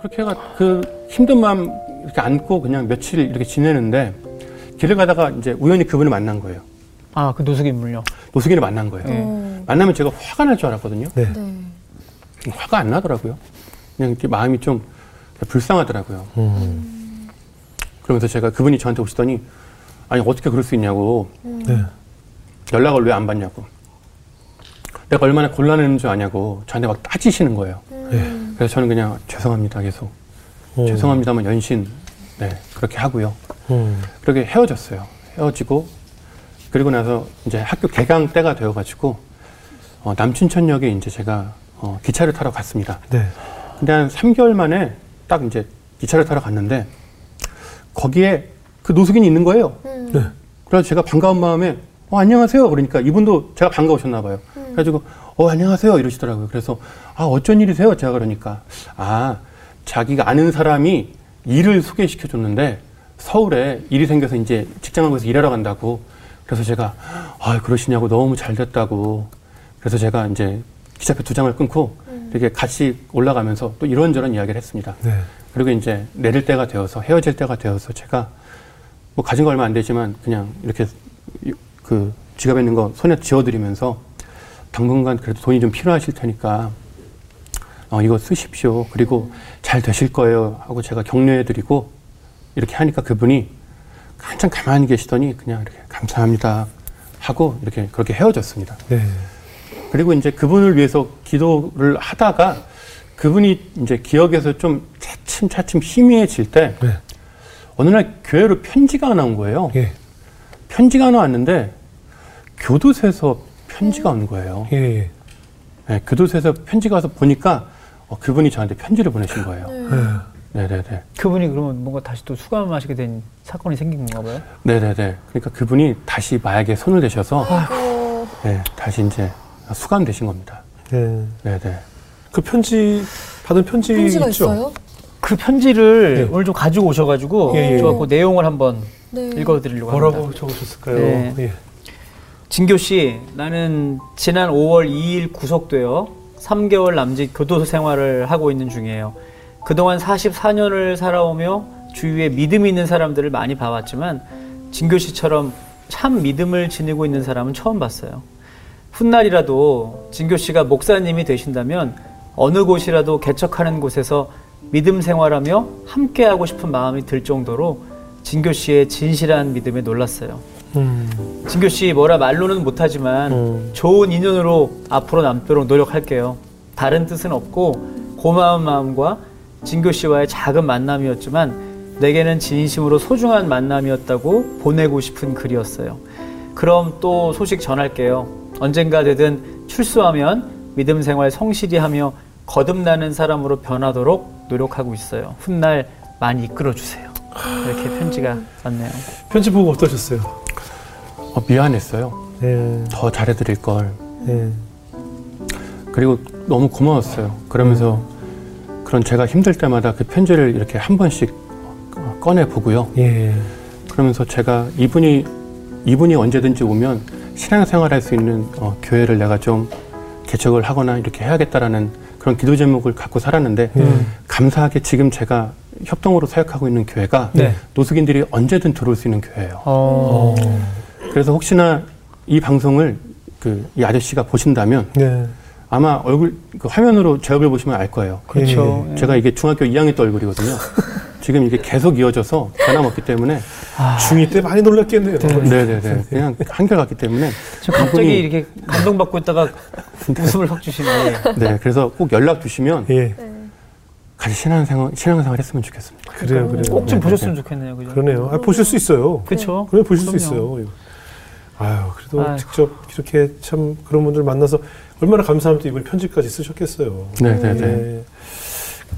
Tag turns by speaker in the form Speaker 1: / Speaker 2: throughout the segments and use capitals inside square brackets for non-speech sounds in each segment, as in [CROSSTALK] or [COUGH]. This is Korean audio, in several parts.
Speaker 1: 그렇게 해가 그 힘든 마음 이렇게 안고 그냥 며칠 이렇게 지내는데 길을 가다가 이제 우연히 그분을 만난 거예요.
Speaker 2: 아, 그 노숙 인물요.
Speaker 1: 노숙인을 만난 거예요.
Speaker 2: 네.
Speaker 1: 만나면 제가 화가 날 줄 알았거든요.
Speaker 3: 네.
Speaker 4: 네.
Speaker 1: 화가 안 나더라고요. 그냥 이렇게 마음이 좀 불쌍하더라고요.
Speaker 3: 음.
Speaker 1: 그러면서 제가 그분이 저한테 오시더니 아니 어떻게 그럴 수 있냐고
Speaker 3: 네.
Speaker 1: 연락을 왜 안 받냐고 내가 얼마나 곤란했는 줄 아냐고 저한테 막 따지시는 거예요.
Speaker 3: 네.
Speaker 1: 그래서 저는 그냥 죄송합니다 계속
Speaker 3: 음.
Speaker 1: 죄송합니다만 연신 네 그렇게 하고요.
Speaker 3: 음.
Speaker 1: 그렇게 헤어졌어요. 헤어지고 그리고 나서 이제 학교 개강 때가 되어가지고 어, 남춘천역에 이제 제가 어, 기차를 타러 갔습니다.
Speaker 3: 네.
Speaker 1: 근데 한 3개월 만에 딱 이제 기차를 타러 갔는데 거기에 그 노숙인이 있는 거예요.
Speaker 3: 네.
Speaker 1: 그래서 제가 반가운 마음에 어, 안녕하세요. 그러니까 이분도 제가 반가우셨나 봐요. 그래가지고 어, 안녕하세요. 이러시더라고요. 그래서 아, 어쩐 일이세요? 제가 그러니까 아, 자기가 아는 사람이 일을 소개시켜 줬는데 서울에 일이 생겨서 이제 직장을 구해서 일하러 간다고. 그래서 제가 아, 그러시냐고 너무 잘 됐다고. 그래서 제가 이제 기차표 두 장을 끊고 이렇게 같이 올라가면서 또 이런저런 이야기를 했습니다.
Speaker 3: 네.
Speaker 1: 그리고 이제 내릴 때가 되어서 헤어질 때가 되어서 제가 뭐 가진 거 얼마 안 되지만 그냥 이렇게 이- 그 지갑에 있는 거 손에 쥐어드리면서 당분간 그래도 돈이 좀 필요하실 테니까 어, 이거 쓰십시오. 그리고 잘 되실 거예요. 하고 제가 격려해드리고 이렇게 하니까 그분이 한참 가만히 계시더니 그냥 이렇게 감사합니다 하고 이렇게 그렇게 헤어졌습니다.
Speaker 3: 네.
Speaker 1: 그리고 이제 그분을 위해서 기도를 하다가 그분이 이제 기억에서 좀 차츰차츰 희미해질 때
Speaker 3: 네.
Speaker 1: 어느 날 교회로 편지가 하나 온 거예요.
Speaker 3: 예.
Speaker 1: 편지가 하나 왔는데 교도소에서 편지가 온 거예요.
Speaker 3: 예. 예.
Speaker 1: 네, 교도소에서 편지가 와서 보니까 어, 그분이 저한테 편지를 보내신 거예요.
Speaker 3: 네.
Speaker 1: 네네네.
Speaker 2: 그분이 그러면 뭔가 다시 또 수감하시게 된 사건이 생긴 건가 봐요?
Speaker 1: 네네네. 그러니까 그분이 다시 마약에 손을 대셔서
Speaker 4: 아이고.
Speaker 1: 네, 다시 이제 수감되신 겁니다.
Speaker 3: 네.
Speaker 1: 네네.
Speaker 3: 그 편지 받은 편지
Speaker 4: 편지가
Speaker 3: 있죠?
Speaker 4: 있어요?
Speaker 2: 그 편지를
Speaker 3: 네.
Speaker 2: 오늘 좀 가지고 오셔가지고
Speaker 3: 예, 예.
Speaker 2: 제가 그 내용을 한번
Speaker 4: 네.
Speaker 2: 읽어드리려고 합니다.
Speaker 3: 뭐라고 적으셨을까요?
Speaker 2: 네.
Speaker 3: 예.
Speaker 2: 진교 씨, 나는 지난 5월 2일 구속되어 3개월 남짓 교도소 생활을 하고 있는 중이에요. 그동안 44년을 살아오며 주위에 믿음 있는 사람들을 많이 봐왔지만 진교 씨처럼 참 믿음을 지니고 있는 사람은 처음 봤어요. 훗날이라도 진교 씨가 목사님이 되신다면 어느 곳이라도 개척하는 곳에서 믿음 생활하며 함께하고 싶은 마음이 들 정도로 진교 씨의 진실한 믿음에 놀랐어요.
Speaker 3: 음.
Speaker 2: 진교 씨 뭐라 말로는 못하지만
Speaker 3: 음.
Speaker 2: 좋은 인연으로 앞으로 남도록 노력할게요. 다른 뜻은 없고 고마운 마음과 진교 씨와의 작은 만남이었지만 내게는 진심으로 소중한 만남이었다고 보내고 싶은 글이었어요. 그럼 또 소식 전할게요. 언젠가 되든 출소하면 믿음 생활 성실히 하며 거듭나는 사람으로 변하도록 노력하고 있어요. 훗날 많이 이끌어 주세요. 이렇게 편지가 왔네요.
Speaker 3: 편지 보고 어떠셨어요?
Speaker 1: 어, 미안했어요.
Speaker 3: 네.
Speaker 1: 더 잘해드릴 걸.
Speaker 3: 네.
Speaker 1: 그리고 너무 고마웠어요. 그러면서 그런 제가 힘들 때마다 그 편지를 이렇게 한 번씩 어, 꺼내 보고요.
Speaker 3: 예.
Speaker 1: 그러면서 제가 이분이 이분이 언제든지 오면 신앙생활 할 수 있는 어, 교회를 내가 좀 개척을 하거나 이렇게 해야겠다라는 그런 기도 제목을 갖고 살았는데
Speaker 3: 음.
Speaker 1: 감사하게 지금 제가 협동으로 사역하고 있는 교회가
Speaker 2: 네.
Speaker 1: 노숙인들이 언제든 들어올 수 있는 교회예요.
Speaker 2: 어.
Speaker 1: 그래서 혹시나 이 방송을 그 이 아저씨가 보신다면
Speaker 3: 네.
Speaker 1: 아마 얼굴 그 화면으로 제 얼굴 보시면 알 거예요.
Speaker 2: 그렇죠. 예.
Speaker 1: 제가 이게 중학교 2학년 때 얼굴이거든요. [LAUGHS] 지금 이게 계속 이어져서 변함없기 때문에
Speaker 2: 아,
Speaker 3: 중2 때 많이 놀랐겠네요.
Speaker 1: 네 네 네 그냥 한결같기 때문에
Speaker 2: 저 갑자기
Speaker 1: 이분이-
Speaker 2: 이렇게 감동받고 있다가 [LAUGHS] 웃음을 확 주시네.
Speaker 1: 네 그래서 꼭 연락 주시면
Speaker 3: 예.
Speaker 1: 같이 신앙생활 신앙생활 했으면 좋겠습니다.
Speaker 3: 그래요, 그래요.
Speaker 2: 꼭좀
Speaker 1: 네,
Speaker 2: 보셨으면 좋겠네요. 그죠?
Speaker 3: 그러네요. 아, 보실 수 있어요.
Speaker 2: 그렇죠.
Speaker 3: 그래 보실 수
Speaker 2: 그럼요.
Speaker 3: 있어요. 아유, 그래도
Speaker 2: 아이고.
Speaker 3: 직접 이렇게 참 그런 분들 만나서 얼마나 감사하면 또 이번 편지까지 쓰셨겠어요.
Speaker 1: 네 네네
Speaker 3: 예.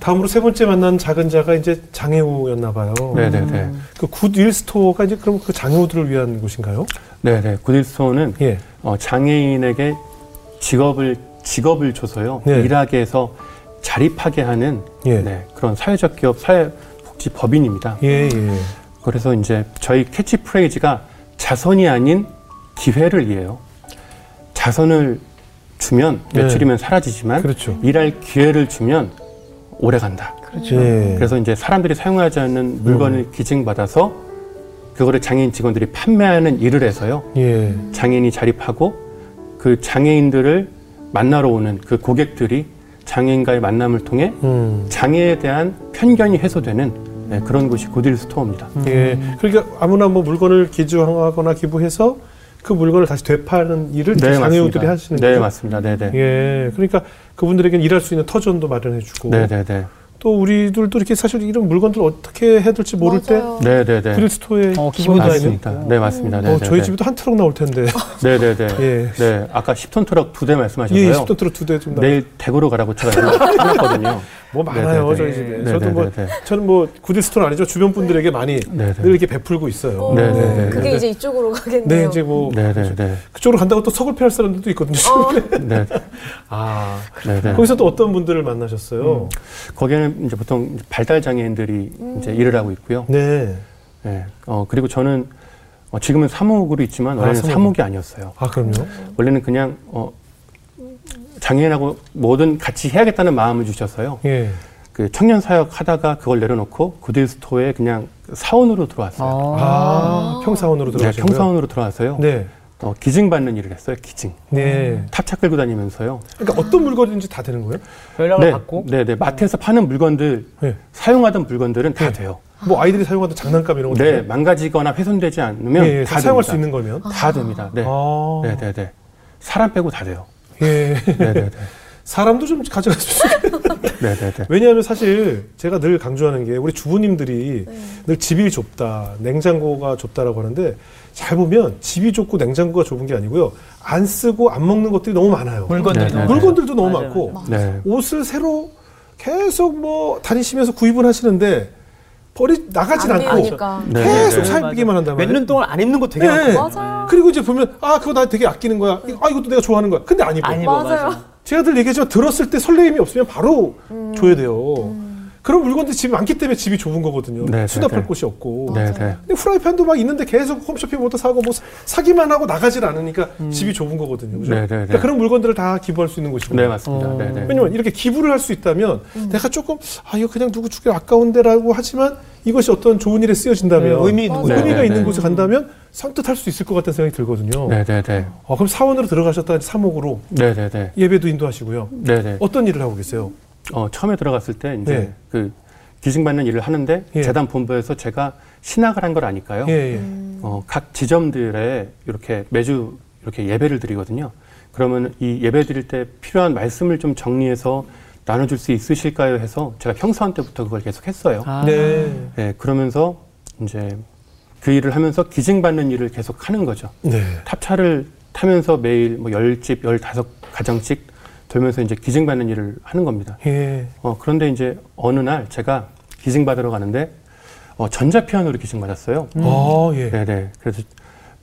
Speaker 3: 다음으로 세 번째 만난 작은 자가 이제 장애우였나 봐요.
Speaker 1: 네네네
Speaker 3: 그 Goodwill Store가 이제 그럼 그 장애우들을 위한 곳인가요?
Speaker 1: 네네 Goodwill Store는
Speaker 3: 예.
Speaker 1: 어, 장애인에게 직업을 직업을 줘서요
Speaker 3: 네.
Speaker 1: 일하게 해서 자립하게 하는
Speaker 3: 예.
Speaker 1: 네, 그런 사회적 기업 사회복지 법인입니다.
Speaker 3: 예, 예.
Speaker 1: 그래서 이제 저희 캐치프레이즈가 자선이 아닌 기회를 이해요. 자선을 주면
Speaker 3: 네.
Speaker 1: 며칠이면 사라지지만
Speaker 3: 그렇죠.
Speaker 1: 일할 기회를 주면 오래 간다.
Speaker 3: 그렇죠. 예.
Speaker 1: 그래서 이제 사람들이 사용하지 않는 물건을 기증받아서 그거를 장애인 직원들이 판매하는 일을 해서요.
Speaker 3: 예.
Speaker 1: 장애인이 자립하고 그 장애인들을 만나러 오는 그 고객들이 장애인과의 만남을 통해
Speaker 3: 음.
Speaker 1: 장애에 대한 편견이 해소되는 네, 그런 곳이 고딜 스토어입니다.
Speaker 3: 예. 그러니까 아무나 뭐 물건을 기증하거나 기부해서 그 물건을 다시 되파는 일을 이제 장애우들이 하시는
Speaker 1: 네,
Speaker 3: 거죠.
Speaker 1: 맞습니다. 네, 네.
Speaker 3: 예. 그러니까 그분들에게는 일할 수 있는 터전도 마련해주고
Speaker 1: 네, 네, 네.
Speaker 3: 또 우리들도 이렇게 사실 이런 물건들 어떻게 해야 될지 모를
Speaker 4: 맞아요.
Speaker 1: 네, 네,
Speaker 3: 때
Speaker 1: 네.
Speaker 3: 그릴스토어에
Speaker 2: 어,
Speaker 3: 기본
Speaker 1: 맞습니다. 네, 맞습니다. 네,
Speaker 3: 어,
Speaker 1: 네,
Speaker 3: 저희
Speaker 1: 네.
Speaker 3: 집에도 한 트럭 나올 텐데.
Speaker 1: 네, 네, 네. [LAUGHS]
Speaker 3: 예.
Speaker 1: 네, 아까 10톤 트럭 두대
Speaker 3: 예,
Speaker 1: 말씀하셔서요.
Speaker 3: 20도 트럭 두 대 좀 나올
Speaker 1: 내일 대구로 가라고 제가 해놨거든요. [LAUGHS]
Speaker 3: 뭐 많아요
Speaker 1: 네, 네, 네.
Speaker 3: 저희 집에.
Speaker 1: 네,
Speaker 3: 저도
Speaker 1: 네,
Speaker 3: 뭐
Speaker 1: 네, 네.
Speaker 3: 저는 뭐 구딜스토어는 아니죠 주변 분들에게 많이
Speaker 1: 네,
Speaker 3: 늘
Speaker 1: 네.
Speaker 3: 이렇게 베풀고 있어요.
Speaker 4: 어,
Speaker 1: 네.
Speaker 4: 그게 이제 이쪽으로 가겠네요.
Speaker 3: 네 이제 뭐
Speaker 1: 네, 네, 네.
Speaker 3: 그쪽으로 간다고 또 서글퍼할 사람들도 있거든요.
Speaker 4: 어.
Speaker 1: 네,
Speaker 3: 아
Speaker 1: 네, 네.
Speaker 3: 거기서 또 어떤 분들을 만나셨어요?
Speaker 1: 거기에는 이제 보통 발달 장애인들이 이제 일을 하고 있고요.
Speaker 3: 네.
Speaker 1: 네. 어, 그리고 저는 어, 지금은 사무국으로 있지만
Speaker 3: 아,
Speaker 1: 원래는
Speaker 3: 사무국.
Speaker 1: 사무국 이 아니었어요.
Speaker 3: 아 그럼요.
Speaker 1: 원래는 그냥 어, 장애인하고 뭐든 같이 해야겠다는 마음을 주셔서요.
Speaker 3: 예.
Speaker 1: 그 청년 사역 하다가 그걸 내려놓고 구딜 스토어에 그냥 사원으로 들어왔어요.
Speaker 3: 아, 평사원으로
Speaker 1: 네,
Speaker 3: 들어가신
Speaker 1: 평사원으로 들어와서요.
Speaker 3: 네.
Speaker 1: 어, 기증 받는 일을 했어요. 기증.
Speaker 3: 네.
Speaker 1: 탑차 끌고 다니면서요.
Speaker 3: 그러니까 어떤 물건인지 다 되는 거예요?
Speaker 2: 연락을
Speaker 1: 네,
Speaker 2: 받고
Speaker 1: 네, 네. 마트에서 파는 물건들
Speaker 3: 네.
Speaker 1: 사용하던 물건들은 다
Speaker 3: 네.
Speaker 1: 돼요.
Speaker 3: 뭐 아이들이 사용하던 장난감 이런 거.
Speaker 1: 네, 망가지거나 훼손되지 않으면
Speaker 3: 예, 예, 다다 사용할
Speaker 1: 됩니다.
Speaker 3: 수 있는 거면.
Speaker 1: 다 됩니다. 네.
Speaker 3: 아.
Speaker 1: 네, 네, 네. 사람 빼고 다 돼요.
Speaker 3: 예.
Speaker 1: 네, 네, 네.
Speaker 3: 사람도 좀 가져갔으면.
Speaker 1: 네, 네, 네.
Speaker 3: 왜냐하면 사실 제가 늘 강조하는 게 우리 주부님들이 늘 집이 좁다, 냉장고가 좁다라고 하는데 잘 보면 집이 좁고 냉장고가 좁은 게 아니고요. 안 쓰고 안 먹는 것들이 너무 많아요.
Speaker 2: 물건들이
Speaker 1: 네, 네,
Speaker 2: 너무
Speaker 3: 물건들도 너무
Speaker 2: 맞아요,
Speaker 3: 많고
Speaker 2: 맞아요.
Speaker 1: 네.
Speaker 3: 옷을 새로 계속 뭐 다니시면서 구입을 하시는데 버리 나가진
Speaker 4: 안
Speaker 3: 않고
Speaker 4: 되니까.
Speaker 1: 네,
Speaker 3: 계속
Speaker 1: 네, 네.
Speaker 3: 살기만 한단 말이에요.
Speaker 2: 몇 년 동안 안 입는 거 되게
Speaker 3: 네.
Speaker 2: 많고
Speaker 4: 맞아요.
Speaker 3: 그리고 이제 보면 아 그거 나 되게 아끼는 거야. 아 이것도 내가 좋아하는 거야. 근데 안 입어.
Speaker 2: 안 입어
Speaker 4: 맞아요.
Speaker 2: 맞아.
Speaker 3: 제가 늘 얘기했지만 들었을 때 설레임이 없으면 바로 줘야 돼요. 그런 물건들이 집이 많기 때문에 집이 좁은 거거든요.
Speaker 1: 네, 네,
Speaker 3: 수납할
Speaker 1: 네.
Speaker 3: 곳이 없고.
Speaker 1: 네. 네.
Speaker 3: 근데 프라이팬도 막 있는데 계속 홈쇼핑부터 사고 뭐 사- 사기만 하고 나가질 않으니까 집이 좁은 거거든요. 그죠?
Speaker 1: 네, 네, 네.
Speaker 3: 그러니까 그런 물건들을 다 기부할 수 있는 곳이고.
Speaker 1: 네, 맞습니다.
Speaker 2: 어.
Speaker 1: 네, 네.
Speaker 3: 왜냐면 이렇게 기부를 할 수 있다면 내가 조금 아 이거 그냥 누구 주기 아까운데라고 하지만 이것이 어떤 좋은 일에 쓰여진다면
Speaker 2: 네, 의미 있는
Speaker 4: 거죠.
Speaker 3: 의미가
Speaker 1: 네,
Speaker 3: 있는
Speaker 1: 네.
Speaker 3: 곳에 간다면 선뜻 할 수 있을 것 같다는 생각이 들거든요.
Speaker 1: 네, 네, 네.
Speaker 3: 어, 그럼 사원으로 들어가셨다 사목으로
Speaker 1: 네, 네, 네.
Speaker 3: 예배도 인도하시고요.
Speaker 1: 네, 네.
Speaker 3: 어떤 일을 하고 계세요?
Speaker 1: 어, 처음에 들어갔을 때 이제
Speaker 3: 네.
Speaker 1: 그 기증받는 일을 하는데
Speaker 3: 예.
Speaker 1: 재단 본부에서 제가 신학을 한 걸 아니까요.
Speaker 3: 예, 예.
Speaker 1: 어, 각 지점들에 이렇게 매주 이렇게 예배를 드리거든요. 그러면 이 예배 드릴 때 필요한 말씀을 좀 정리해서 나눠줄 수 있으실까요? 해서 제가 평사원 때부터 그걸 계속 했어요.
Speaker 2: 아.
Speaker 3: 네.
Speaker 1: 네, 그러면서 이제 그 일을 하면서 기증받는 일을 계속 하는 거죠.
Speaker 3: 네.
Speaker 1: 탑차를 타면서 매일 뭐 10집, 15가정씩 돌면서 이제 기증받는 일을 하는 겁니다.
Speaker 3: 예.
Speaker 1: 어, 그런데 이제 어느 날 제가 기증받으러 가는데 어, 전자피아노를 기증받았어요.
Speaker 3: 아, 예.
Speaker 1: 네네. 그래서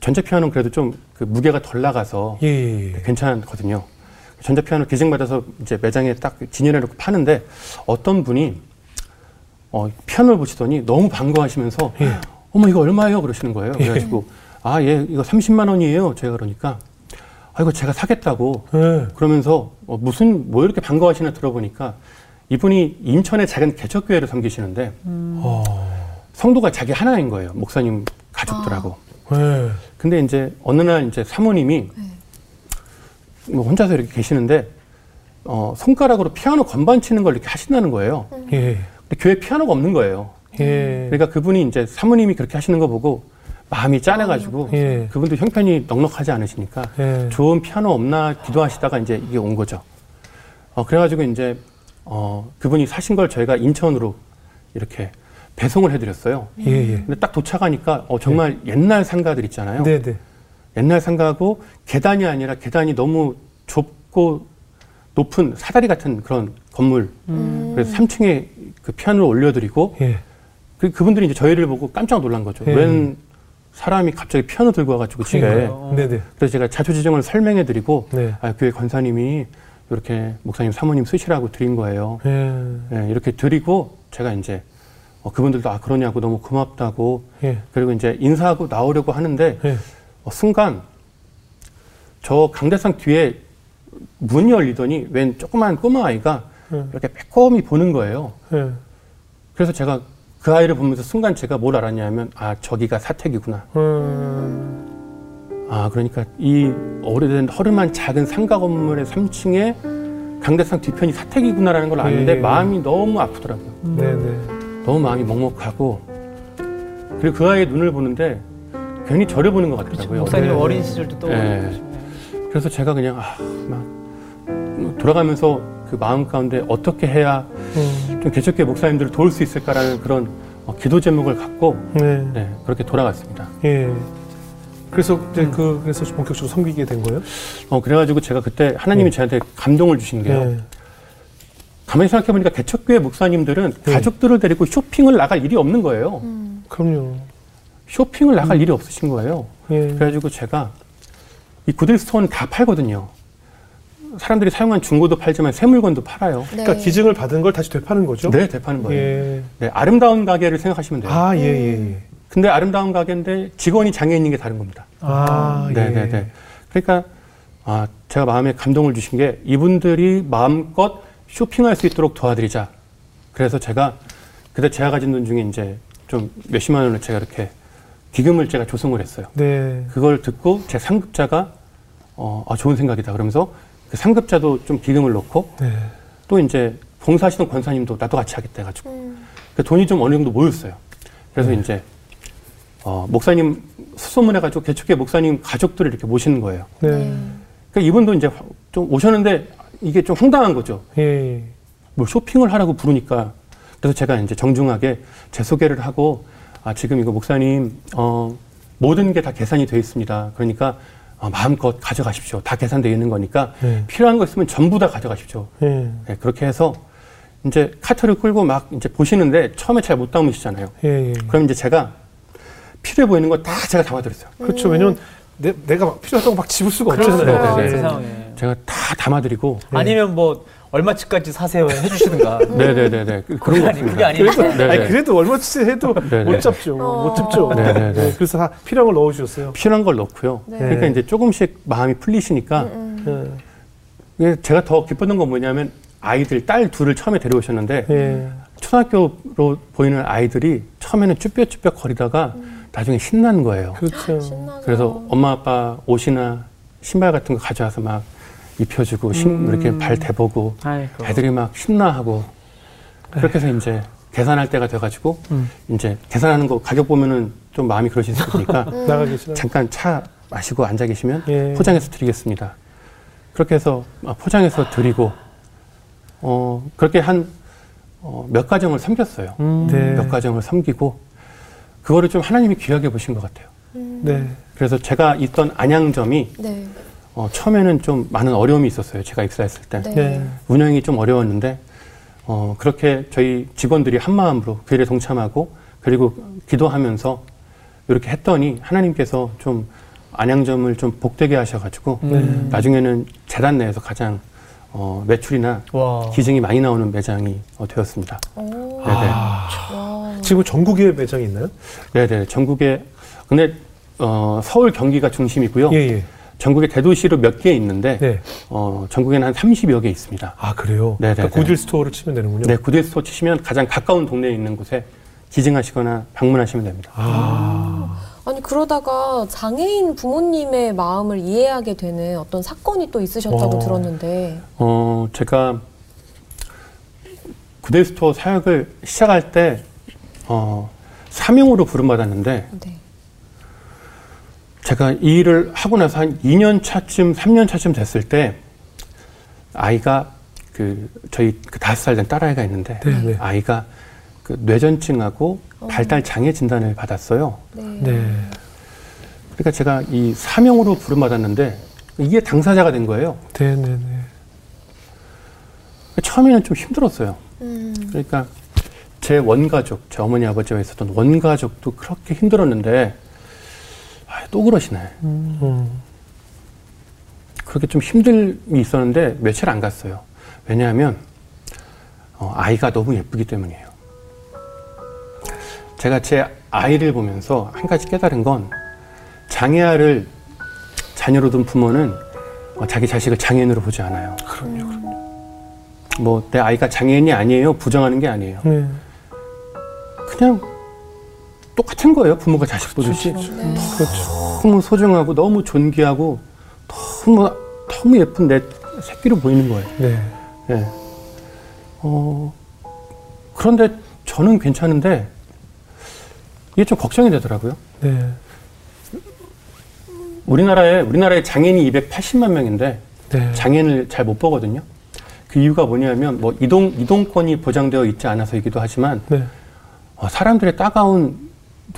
Speaker 1: 전자피아노는 그래도 좀 그 무게가 덜 나가서
Speaker 3: 예, 예, 예.
Speaker 1: 괜찮거든요. 전자피아노 기증받아서 이제 매장에 딱 진열해 놓고 파는데 어떤 분이 어, 피아노를 보시더니 너무 반가워하시면서
Speaker 3: 예.
Speaker 1: 어머 이거 얼마예요? 그러시는 거예요. 그래가지고 아 예 이거 30만 원이에요. 제가 그러니까 아 이거 제가 사겠다고
Speaker 3: 예.
Speaker 1: 그러면서 어, 무슨 뭐 이렇게 반가워하시나 들어보니까 이분이 인천의 작은 개척교회를 섬기시는데
Speaker 3: 어.
Speaker 1: 성도가 자기 하나인 거예요. 목사님 가족들하고.
Speaker 3: 예.
Speaker 1: 근데 이제 어느 날 이제 사모님이 뭐 혼자서 이렇게 계시는데 어, 손가락으로 피아노 건반 치는 걸 이렇게 하신다는 거예요.
Speaker 3: 예.
Speaker 1: 근데 교회 피아노가 없는 거예요.
Speaker 3: 예.
Speaker 1: 그러니까 그분이 이제 사모님이 그렇게 하시는 거 보고 마음이 짠해가지고
Speaker 3: 예.
Speaker 1: 그분도 형편이 넉넉하지 않으시니까
Speaker 3: 예.
Speaker 1: 좋은 피아노 없나 기도하시다가 이제 이게 온 거죠. 어, 그래가지고 이제 어, 그분이 사신 걸 저희가 인천으로 이렇게 배송을 해드렸어요.
Speaker 3: 예, 예.
Speaker 1: 근데 딱 도착하니까 어, 정말 옛날 상가들 있잖아요.
Speaker 3: 네, 네.
Speaker 1: 옛날 상가하고 계단이 아니라 계단이 너무 좁고 높은 사다리 같은 그런 건물.
Speaker 4: 음.
Speaker 1: 그래서 3층에 그 피아노를 올려드리고
Speaker 3: 예.
Speaker 1: 그, 그분들이 이제 저희를 보고 깜짝 놀란 거죠.
Speaker 3: 예.
Speaker 1: 웬 사람이 갑자기 피아노 들고 와가지고 집에.
Speaker 3: 그러니까요. 네, 네.
Speaker 1: 그래서 제가 자초지종을 설명해드리고
Speaker 3: 네.
Speaker 1: 아, 교회 권사님이 이렇게 목사님 사모님 쓰시라고 드린 거예요.
Speaker 3: 예.
Speaker 1: 예, 이렇게 드리고 제가 이제 어, 그분들도 아 그러냐고 너무 고맙다고
Speaker 3: 예.
Speaker 1: 그리고 이제 인사하고 나오려고 하는데
Speaker 3: 예.
Speaker 1: 어, 순간 저 강대상 뒤에 문이 열리더니 웬 조그만 꼬마 아이가
Speaker 3: 예.
Speaker 1: 이렇게 빼꼼히 보는 거예요.
Speaker 3: 예.
Speaker 1: 그래서 제가 그 아이를 보면서 순간 제가 뭘 알았냐면 아 저기가 사택이구나.
Speaker 3: 음,
Speaker 1: 아 그러니까 이 오래된 허름한 작은 상가 건물의 3층에 강대상 뒤편이 사택이구나라는 걸 아는데
Speaker 3: 예.
Speaker 1: 마음이 너무 아프더라고요.
Speaker 3: 네네.
Speaker 1: 너무 마음이 먹먹하고 그리고 그 아이의 눈을 보는데 괜히 저를 보는 것 같더라고요.
Speaker 2: 목사님
Speaker 3: 네.
Speaker 2: 어린 시절도 떠오르고
Speaker 1: 네. 그래서 제가 그냥 아, 막 돌아가면서 그 마음 가운데 어떻게 해야
Speaker 3: 음,
Speaker 1: 좀 개척교회 목사님들을 도울 수 있을까라는 그런 어, 기도 제목을 갖고
Speaker 3: 네.
Speaker 1: 네, 그렇게 돌아갔습니다.
Speaker 3: 예. 그래서 이제 그 그래서 본격적으로 섬기게 된 거예요?
Speaker 1: 어, 그래가지고 제가 그때 하나님이
Speaker 3: 네.
Speaker 1: 저한테 감동을 주신 게요.
Speaker 3: 네.
Speaker 1: 가만히 생각해 보니까 개척교회 목사님들은
Speaker 3: 네.
Speaker 1: 가족들을 데리고 쇼핑을 나갈 일이 없는 거예요.
Speaker 4: 음.
Speaker 3: 그럼요.
Speaker 1: 쇼핑을 나갈 일이 없으신 거예요.
Speaker 3: 예.
Speaker 1: 그래가지고 제가 이 구딜스토어는 다 팔거든요. 사람들이 사용한 중고도 팔지만 새 물건도 팔아요.
Speaker 4: 네.
Speaker 3: 그러니까 기증을 받은 걸 다시 되파는 거죠?
Speaker 1: 네, 대파는 거예요.
Speaker 3: 예.
Speaker 1: 네, 아름다운 가게를 생각하시면 돼요.
Speaker 3: 아, 예, 예, 예.
Speaker 1: 근데 아름다운 가게인데 직원이 장애인인 게 다른 겁니다.
Speaker 3: 아, 예.
Speaker 1: 네, 네, 네. 그러니까 아, 제가 마음에 감동을 주신 게 이분들이 마음껏 쇼핑할 수 있도록 도와드리자. 그래서 제가 그때 제가 가진 돈 중에 이제 좀 몇십만 원을 제가 이렇게 기금을 제가 조성을 했어요.
Speaker 3: 네.
Speaker 1: 그걸 듣고 제 상급자가 어, 아, 좋은 생각이다. 그러면서 그 상급자도 좀 기금을 넣고
Speaker 3: 네.
Speaker 1: 또 이제 봉사하시던 권사님도 나도 같이 하겠다 해가지고
Speaker 4: 음.
Speaker 1: 그 돈이 좀 어느 정도 모였어요. 그래서 이제 어, 목사님 수소문해가지고 개척교 목사님 가족들을 이렇게 모시는 거예요.
Speaker 3: 네.
Speaker 1: 그러니까 이분도 이제 좀 오셨는데 이게 좀 황당한 거죠.
Speaker 3: 예.
Speaker 1: 뭐 쇼핑을 하라고 부르니까 그래서 제가 이제 정중하게 제 소개를 하고 아 지금 이거 목사님 어 모든 게 다 계산이 돼 있습니다. 그러니까 어, 마음껏 가져가십시오. 다 계산되어 있는 거니까
Speaker 3: 네.
Speaker 1: 필요한 거 있으면 전부 다 가져가십시오.
Speaker 3: 예.
Speaker 1: 네, 그렇게 해서 이제 카트를 끌고 막 이제 보시는데 처음에 잘 못 담으시잖아요.
Speaker 3: 예. 예.
Speaker 1: 그럼 이제 제가 필요해 보이는 거 다 제가 담아드렸어요.
Speaker 3: 그렇죠. 왜냐면 내, 내가 막 필요하다고 막 집을 수가. 없잖아요.
Speaker 1: 네, 네, 네.
Speaker 2: 세상에.
Speaker 1: 제가 다 담아드리고
Speaker 2: 아니면 뭐 얼마치까지 사세요 해주시든가.
Speaker 1: 네네네네 [LAUGHS] 그런 거
Speaker 2: 그게 아니. 그게 아니니까.
Speaker 1: 네,
Speaker 3: 아니
Speaker 1: 네.
Speaker 3: 그래도 얼마치 해도
Speaker 1: 네,
Speaker 3: 못
Speaker 1: 네.
Speaker 3: 잡죠.
Speaker 4: 어.
Speaker 3: 못 잡죠.
Speaker 1: 네, 네, 네.
Speaker 3: 그래서 다 필요한 걸 넣어주셨어요.
Speaker 1: 필요한 걸 넣고요.
Speaker 4: 네.
Speaker 1: 그러니까 이제 조금씩 마음이 풀리시니까
Speaker 4: 음.
Speaker 3: 예.
Speaker 1: 이게 제가 더 기뻤던 건 뭐냐면 아이들 딸 둘을 처음에 데려오셨는데
Speaker 3: 예.
Speaker 1: 초등학교로 보이는 아이들이 처음에는 쭈뼛쭈뼛 거리다가 나중에 신나는 거예요.
Speaker 3: 그렇죠.
Speaker 4: 신나죠.
Speaker 1: 그래서 엄마 아빠 옷이나 신발 같은 거 가져와서 막 입혀주고 신-
Speaker 3: 음.
Speaker 1: 이렇게 발 대보고
Speaker 2: 아이고.
Speaker 1: 애들이 막 신나하고 그렇게 해서 이제 계산할 때가 돼가지고
Speaker 3: 음.
Speaker 1: 이제 계산하는 거 가격 보면은 좀 마음이 그러실 수 있으니까 [LAUGHS]
Speaker 3: 계시나?
Speaker 1: 잠깐 차 마시고 앉아 계시면
Speaker 3: 예.
Speaker 1: 포장해서 드리겠습니다. 그렇게 해서 아, 포장해서 드리고 어 그렇게 한 어, 몇 가정을 섬겼어요.
Speaker 3: 네.
Speaker 1: 몇 가정을 섬기고 그거를 좀 하나님이 귀하게 보신 것 같아요.
Speaker 4: 음.
Speaker 3: 네.
Speaker 1: 그래서 제가 있던 안양점이
Speaker 4: 네.
Speaker 1: 어, 처음에는 좀 많은 어려움이 있었어요. 제가 입사했을 때
Speaker 4: 네.
Speaker 3: 네.
Speaker 1: 운영이 좀 어려웠는데 어, 그렇게 저희 직원들이 한 마음으로 그 일에 동참하고 그리고 기도하면서 이렇게 했더니 하나님께서 좀 안양점을 좀 복되게 하셔가지고
Speaker 3: 네.
Speaker 1: 나중에는 재단 내에서 가장 어, 매출이나
Speaker 2: 와.
Speaker 1: 기증이 많이 나오는 매장이 어, 되었습니다.
Speaker 4: 오.
Speaker 1: 네네.
Speaker 4: 와.
Speaker 3: 지금 전국에 매장이 있나요?
Speaker 1: 네네. 전국에 근데 어, 서울 경기가 중심이고요.
Speaker 3: 예, 예.
Speaker 1: 전국에 대도시로 몇 개 있는데
Speaker 3: 네.
Speaker 1: 어, 전국에는 한 30여 개 있습니다.
Speaker 3: 아, 그래요?
Speaker 1: 네, 네,
Speaker 3: 그러니까
Speaker 1: 네.
Speaker 3: Goodwill Store를 치면 되는군요.
Speaker 1: 네, Goodwill Store 치시면 가장 가까운 동네에 있는 곳에 기증하시거나 방문하시면 됩니다.
Speaker 3: 아.
Speaker 4: 아니 그러다가 장애인 부모님의 마음을 이해하게 되는 어떤 사건이 또 있으셨다고
Speaker 3: 어.
Speaker 4: 들었는데
Speaker 1: 어, 제가 구데스토어 사역을 시작할 때 어, 사명으로 부름받았는데
Speaker 4: 네.
Speaker 1: 제가 이 일을 하고 나서 한 2년 차쯤, 3년 차쯤 됐을 때 아이가 그 저희 그 다섯 살 된 딸아이가 있는데
Speaker 3: 네, 네.
Speaker 1: 아이가 그 뇌전증하고
Speaker 4: 어.
Speaker 1: 발달 장애 진단을 받았어요.
Speaker 4: 네.
Speaker 3: 네.
Speaker 1: 그러니까 제가 이 사명으로 부름받았는데 이게 당사자가 된 거예요.
Speaker 3: 네, 네, 네.
Speaker 1: 처음에는 좀 힘들었어요.
Speaker 4: 음.
Speaker 1: 그러니까 제 원가족, 제 어머니 아버지와 있었던 원가족도 그렇게 힘들었는데 아, 또 그러시네.
Speaker 3: 음.
Speaker 1: 그렇게 좀 힘듦이 있었는데 며칠 안 갔어요. 왜냐하면 어, 아이가 너무 예쁘기 때문이에요. 제가 제 아이를 보면서 한 가지 깨달은 건 장애아를 자녀로 둔 부모는 어, 자기 자식을 장애인으로 보지 않아요.
Speaker 3: 그럼요, 그럼요.
Speaker 1: 뭐 내 아이가 장애인이 아니에요 부정하는 게 아니에요.
Speaker 3: 네.
Speaker 1: 그냥 똑같은 거예요. 부모가 자식 보듯이.
Speaker 3: 그렇죠.
Speaker 4: 네.
Speaker 3: 그렇죠.
Speaker 1: 너무 소중하고 너무 존귀하고 너무 너무 예쁜 내 새끼로 보이는 거예요.
Speaker 3: 네.
Speaker 1: 예. 어, 그런데 저는 괜찮은데 이게 좀 걱정이 되더라고요.
Speaker 3: 네.
Speaker 1: 우리나라에 우리나라에 장애인이 280만 명인데
Speaker 3: 네.
Speaker 1: 장애인을 잘 못 보거든요. 그 이유가 뭐냐면 뭐 이동 이동권이 보장되어 있지 않아서이기도 하지만
Speaker 3: 네.
Speaker 1: 어, 사람들의 따가운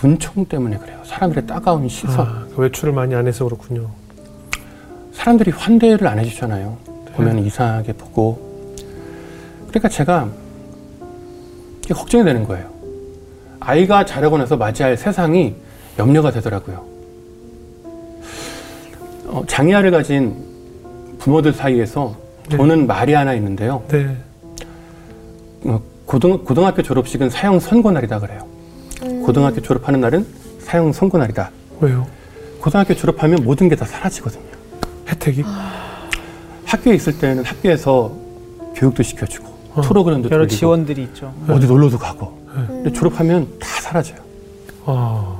Speaker 1: 눈총 때문에 그래요. 사람들의 따가운 시선.
Speaker 3: 아, 그 외출을 많이 안 해서 그렇군요.
Speaker 1: 사람들이 환대를 안 해주잖아요. 보면 이상하게 보고. 그러니까 제가 걱정이 되는 거예요. 아이가 자라고 나서 맞이할 세상이 염려가 되더라고요. 어, 장애아를 가진 부모들 사이에서
Speaker 3: 네.
Speaker 1: 도는 말이 하나 있는데요.
Speaker 3: 네.
Speaker 1: 어, 고등, 고등학교 졸업식은 사형 선고 날이다 그래요.
Speaker 4: 음.
Speaker 1: 고등학교 졸업하는 날은 사형 선고 날이다.
Speaker 3: 왜요?
Speaker 1: 고등학교 졸업하면 모든 게 다 사라지거든요.
Speaker 3: 혜택이?
Speaker 1: 학교에 있을 때는 학교에서 교육도 시켜주고
Speaker 3: 어.
Speaker 1: 프로그램도
Speaker 2: 여러
Speaker 1: 돌리고
Speaker 2: 지원들이 있죠.
Speaker 1: 어디 놀러도 가고
Speaker 3: 네.
Speaker 1: 근데 졸업하면 다 사라져요
Speaker 3: 아,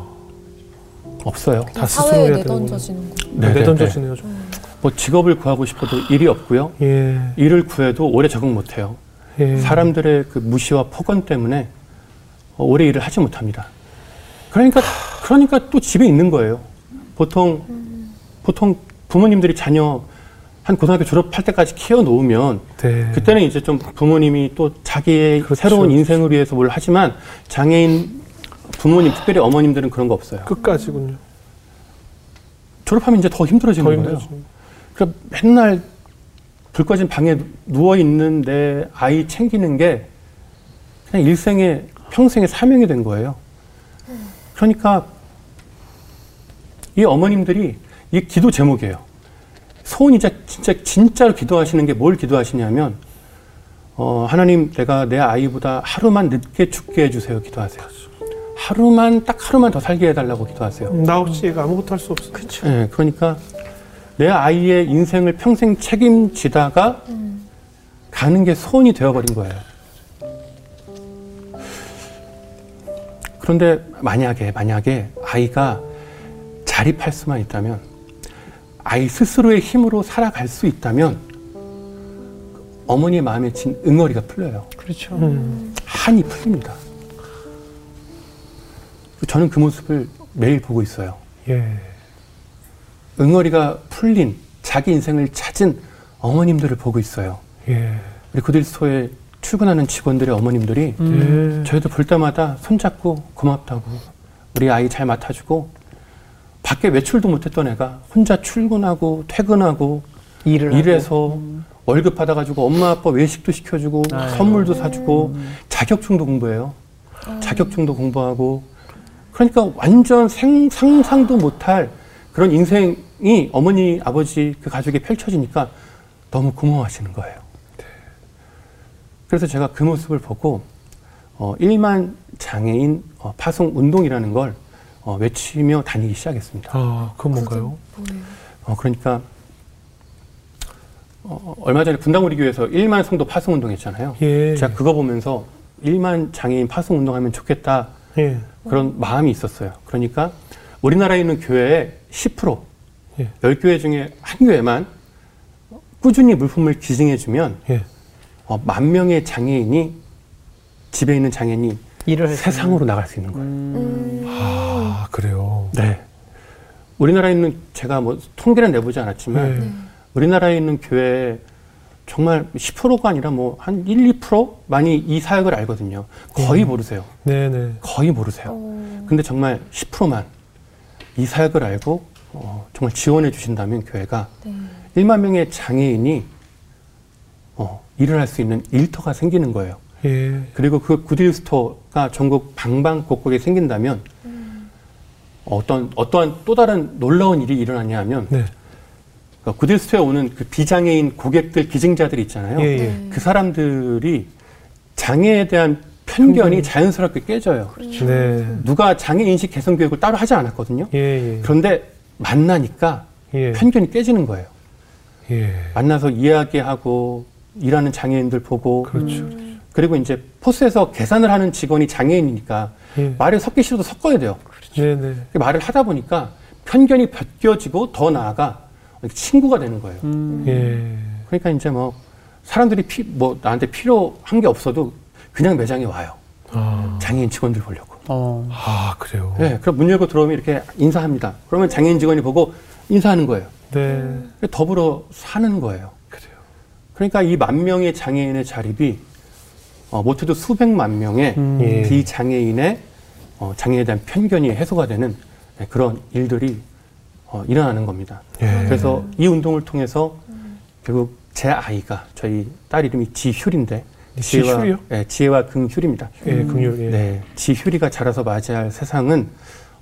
Speaker 1: 없어요
Speaker 3: 다 스스로
Speaker 4: 사회에
Speaker 3: 해야
Speaker 4: 내던져지는 거.
Speaker 1: 네, 네,
Speaker 3: 내던져지네요. 좀.
Speaker 1: 뭐 직업을 구하고 싶어도 일이 없고요
Speaker 3: 예.
Speaker 1: 일을 구해도 오래 적응 못해요
Speaker 3: 예.
Speaker 1: 사람들의 그 무시와 폭언 때문에 어, 오래 일을 하지 못합니다 그러니까 그러니까 또 집에 있는 거예요 보통 보통 부모님들이 자녀 한 고등학교 졸업할 때까지 키워 놓으면
Speaker 3: 네.
Speaker 1: 그때는 이제 좀 부모님이 또 자기의
Speaker 3: 그렇죠.
Speaker 1: 새로운 인생을 위해서 뭘 하지만 장애인 부모님, 특별히 어머님들은 그런 거 없어요.
Speaker 3: 끝까지군요.
Speaker 1: 졸업하면 이제 더 힘들어지는
Speaker 3: 더
Speaker 1: 거예요. 그러니까 맨날 불 꺼진 방에 누워 있는 내 아이 챙기는 게 그냥 일생의 평생의 사명이 된 거예요. 그러니까 이 어머님들이 이 기도 제목이에요. 소원이 진짜, 진짜 진짜로 기도하시는 게 뭘 기도하시냐면 어, 하나님 내가 내 아이보다 하루만 늦게 죽게 해주세요 기도하세요. 하루만 딱 하루만 더 살게 해달라고 기도하세요.
Speaker 3: 나 없이 얘가 아무것도 할 수 없어.
Speaker 2: 그렇죠.
Speaker 1: 예, 그러니까 내 아이의 인생을 평생 책임지다가 가는 게 소원이 되어버린 거예요. 그런데 만약에 만약에 아이가 자립할 수만 있다면 아이 스스로의 힘으로 살아갈 수 있다면 어머니의 마음에 진 응어리가 풀려요.
Speaker 2: 그렇죠.
Speaker 3: 음.
Speaker 1: 한이 풀립니다. 저는 그 모습을 매일 보고 있어요.
Speaker 3: 예.
Speaker 1: 응어리가 풀린 자기 인생을 찾은 어머님들을 보고 있어요.
Speaker 3: 예.
Speaker 1: 우리 구딜스토어에 출근하는 직원들의 어머님들이
Speaker 2: 음.
Speaker 3: 예.
Speaker 1: 저희도 볼 때마다 손잡고 고맙다고 우리 아이 잘 맡아주고 밖에 외출도 못했던 애가 혼자 출근하고 퇴근하고
Speaker 2: 일을
Speaker 1: 일해서
Speaker 2: 하고.
Speaker 1: 월급 받아가지고 엄마 아빠 외식도 시켜주고
Speaker 2: 아유.
Speaker 1: 선물도 사주고 자격증도 공부해요. 자격증도 공부하고 그러니까 완전 생, 상상도 못할 그런 인생이 어머니 아버지 그 가족에 펼쳐지니까 너무 고마워하시는 거예요. 그래서 제가 그 모습을 보고 어, 1만 장애인 어, 파송 운동이라는 걸 어, 외치며 다니기 시작했습니다.
Speaker 3: 아, 그건 뭔가요?
Speaker 4: 뭐예요?
Speaker 1: 어, 그러니까 어, 얼마 전에 분당우리 교회에서 1만 성도 파송 운동했잖아요.
Speaker 3: 예.
Speaker 1: 제가 그거 보면서 1만 장애인 파송 운동하면 좋겠다
Speaker 3: 예.
Speaker 1: 그런 마음이 있었어요. 그러니까 우리나라에 있는 교회의 10%
Speaker 3: 예.
Speaker 1: 10교회 중에 한 교회만 꾸준히 물품을 기증해주면
Speaker 3: 예.
Speaker 1: 어, 만 명의 장애인이 집에 있는 장애인이. 세상으로 나갈 수 있는 거예요.
Speaker 2: 음.
Speaker 4: 음.
Speaker 3: 아, 그래요.
Speaker 1: 네. 우리나라에 있는 제가 뭐 통계는 내보지 않았지만
Speaker 3: 네.
Speaker 1: 우리나라에 있는 교회 정말 10%가 아니라 뭐 한 1, 2% 많이 이 사역을 알거든요. 거의
Speaker 3: 음.
Speaker 1: 모르세요.
Speaker 3: 네네.
Speaker 1: 거의 모르세요.
Speaker 4: 어.
Speaker 1: 근데 정말 10%만 이 사역을 알고 어, 정말 지원해 주신다면 교회가
Speaker 4: 네.
Speaker 1: 1만 명의 장애인이 어, 일을 할 수 있는 일터가 생기는 거예요.
Speaker 3: 예. 그리고
Speaker 1: 그 구딜 스토어가 전국 방방곡곡에 생긴다면 어떤 어떠한 또 다른 놀라운 일이 일어나냐 하면
Speaker 3: 네.
Speaker 1: 그 구딜 스토어에 오는 그 비장애인 고객들 기증자들이 있잖아요.
Speaker 3: 예, 예.
Speaker 4: 네.
Speaker 1: 그 사람들이 장애에 대한 편견이
Speaker 3: 편견이-
Speaker 1: 자연스럽게 깨져요.
Speaker 3: 네.
Speaker 1: 누가 장애 인식 개선 교육을 따로 하지 않았거든요.
Speaker 3: 예, 예.
Speaker 1: 그런데 만나니까
Speaker 3: 예.
Speaker 1: 편견이 깨지는 거예요.
Speaker 3: 예.
Speaker 1: 만나서 이야기하고 일하는 장애인들 보고
Speaker 3: 그렇죠.
Speaker 4: 음.
Speaker 1: 그리고 이제 포스에서 계산을 하는 직원이 장애인이니까
Speaker 3: 예.
Speaker 1: 말을 섞기 싫어도 섞어야 돼요.
Speaker 3: 네네.
Speaker 1: 말을 하다 보니까 편견이 벗겨지고 더 나아가 친구가 되는 거예요.
Speaker 2: 음.
Speaker 3: 예.
Speaker 1: 그러니까 이제 뭐 사람들이 피, 뭐 나한테 필요한 게 없어도 그냥 매장에 와요.
Speaker 3: 아,
Speaker 1: 장애인 직원들 보려고.
Speaker 2: 어.
Speaker 3: 아 그래요.
Speaker 1: 네, 그럼 문 열고 들어오면 이렇게 인사합니다. 그러면 장애인 직원이 보고 인사하는 거예요.
Speaker 3: 네.
Speaker 1: 더불어 사는
Speaker 3: 거예요.
Speaker 1: 그러니까 이 만 명의 장애인의 자립이 어, 못해도 수백만 명의
Speaker 2: 음.
Speaker 3: 예.
Speaker 1: 비장애인의 어, 장애에 대한 편견이 해소가 되는 네, 그런 일들이 어, 일어나는 겁니다.
Speaker 3: 예.
Speaker 1: 그래서 이 운동을 통해서 결국 제 아이가 저희 딸 이름이 지휴리인데
Speaker 3: 지휴리요?
Speaker 1: 네, 지혜와 긍휴리입니다.
Speaker 3: 예, 금요일. 예.
Speaker 1: 네, 지휴리가 자라서 맞이할 세상은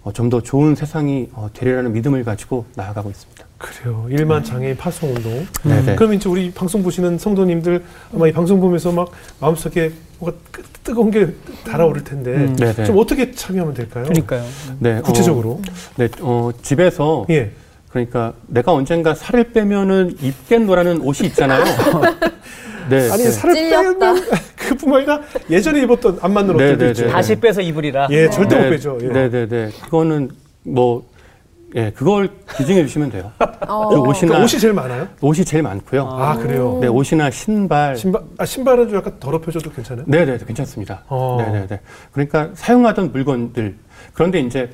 Speaker 1: 어, 좀 더 좋은 세상이 어, 되리라는 믿음을 가지고 나아가고 있습니다.
Speaker 3: 그래요. 일만 장애인 파송 운동.
Speaker 1: 네, 네.
Speaker 3: 그럼 이제 우리 방송 보시는 성도님들 아마 이 방송 보면서 막 마음속에 뭐가 뜨- 뜨거운 게 달아오를 텐데
Speaker 2: 음.
Speaker 1: 네, 네.
Speaker 3: 좀 어떻게 참여하면 될까요?
Speaker 2: 그러니까요.
Speaker 1: 네,
Speaker 3: 구체적으로.
Speaker 1: 어, 네, 어, 집에서
Speaker 3: 예.
Speaker 1: 그러니까 내가 언젠가 살을 빼면은 입겠노라는 옷이 있잖아요. [LAUGHS] 네,
Speaker 3: 아니
Speaker 1: 네.
Speaker 3: 살을
Speaker 4: 찔렸다.
Speaker 3: 빼면 [LAUGHS] 그뿐만 아니라 예전에 입었던 안 맞는
Speaker 1: 네,
Speaker 3: 옷들도
Speaker 1: 네,
Speaker 3: 있죠.
Speaker 1: 네.
Speaker 2: 다시 빼서 입으리라.
Speaker 3: 예, 절대
Speaker 1: 네,
Speaker 3: 못 빼죠. 예.
Speaker 1: 네, 네, 네. 그거는 뭐 예, 그걸 기증해 주시면 돼요.
Speaker 4: 어.
Speaker 1: 그 옷이나
Speaker 3: 그러니까 옷이 제일 많아요?
Speaker 1: 옷이 제일 많고요.
Speaker 3: 아, 그래요.
Speaker 1: 네, 옷이나 신발.
Speaker 3: 신발 아, 신발은 좀 약간 더럽혀줘도 괜찮아요?
Speaker 1: 네, 네, 괜찮습니다.
Speaker 3: 어.
Speaker 1: 네, 네, 네. 그러니까 사용하던 물건들. 그런데 이제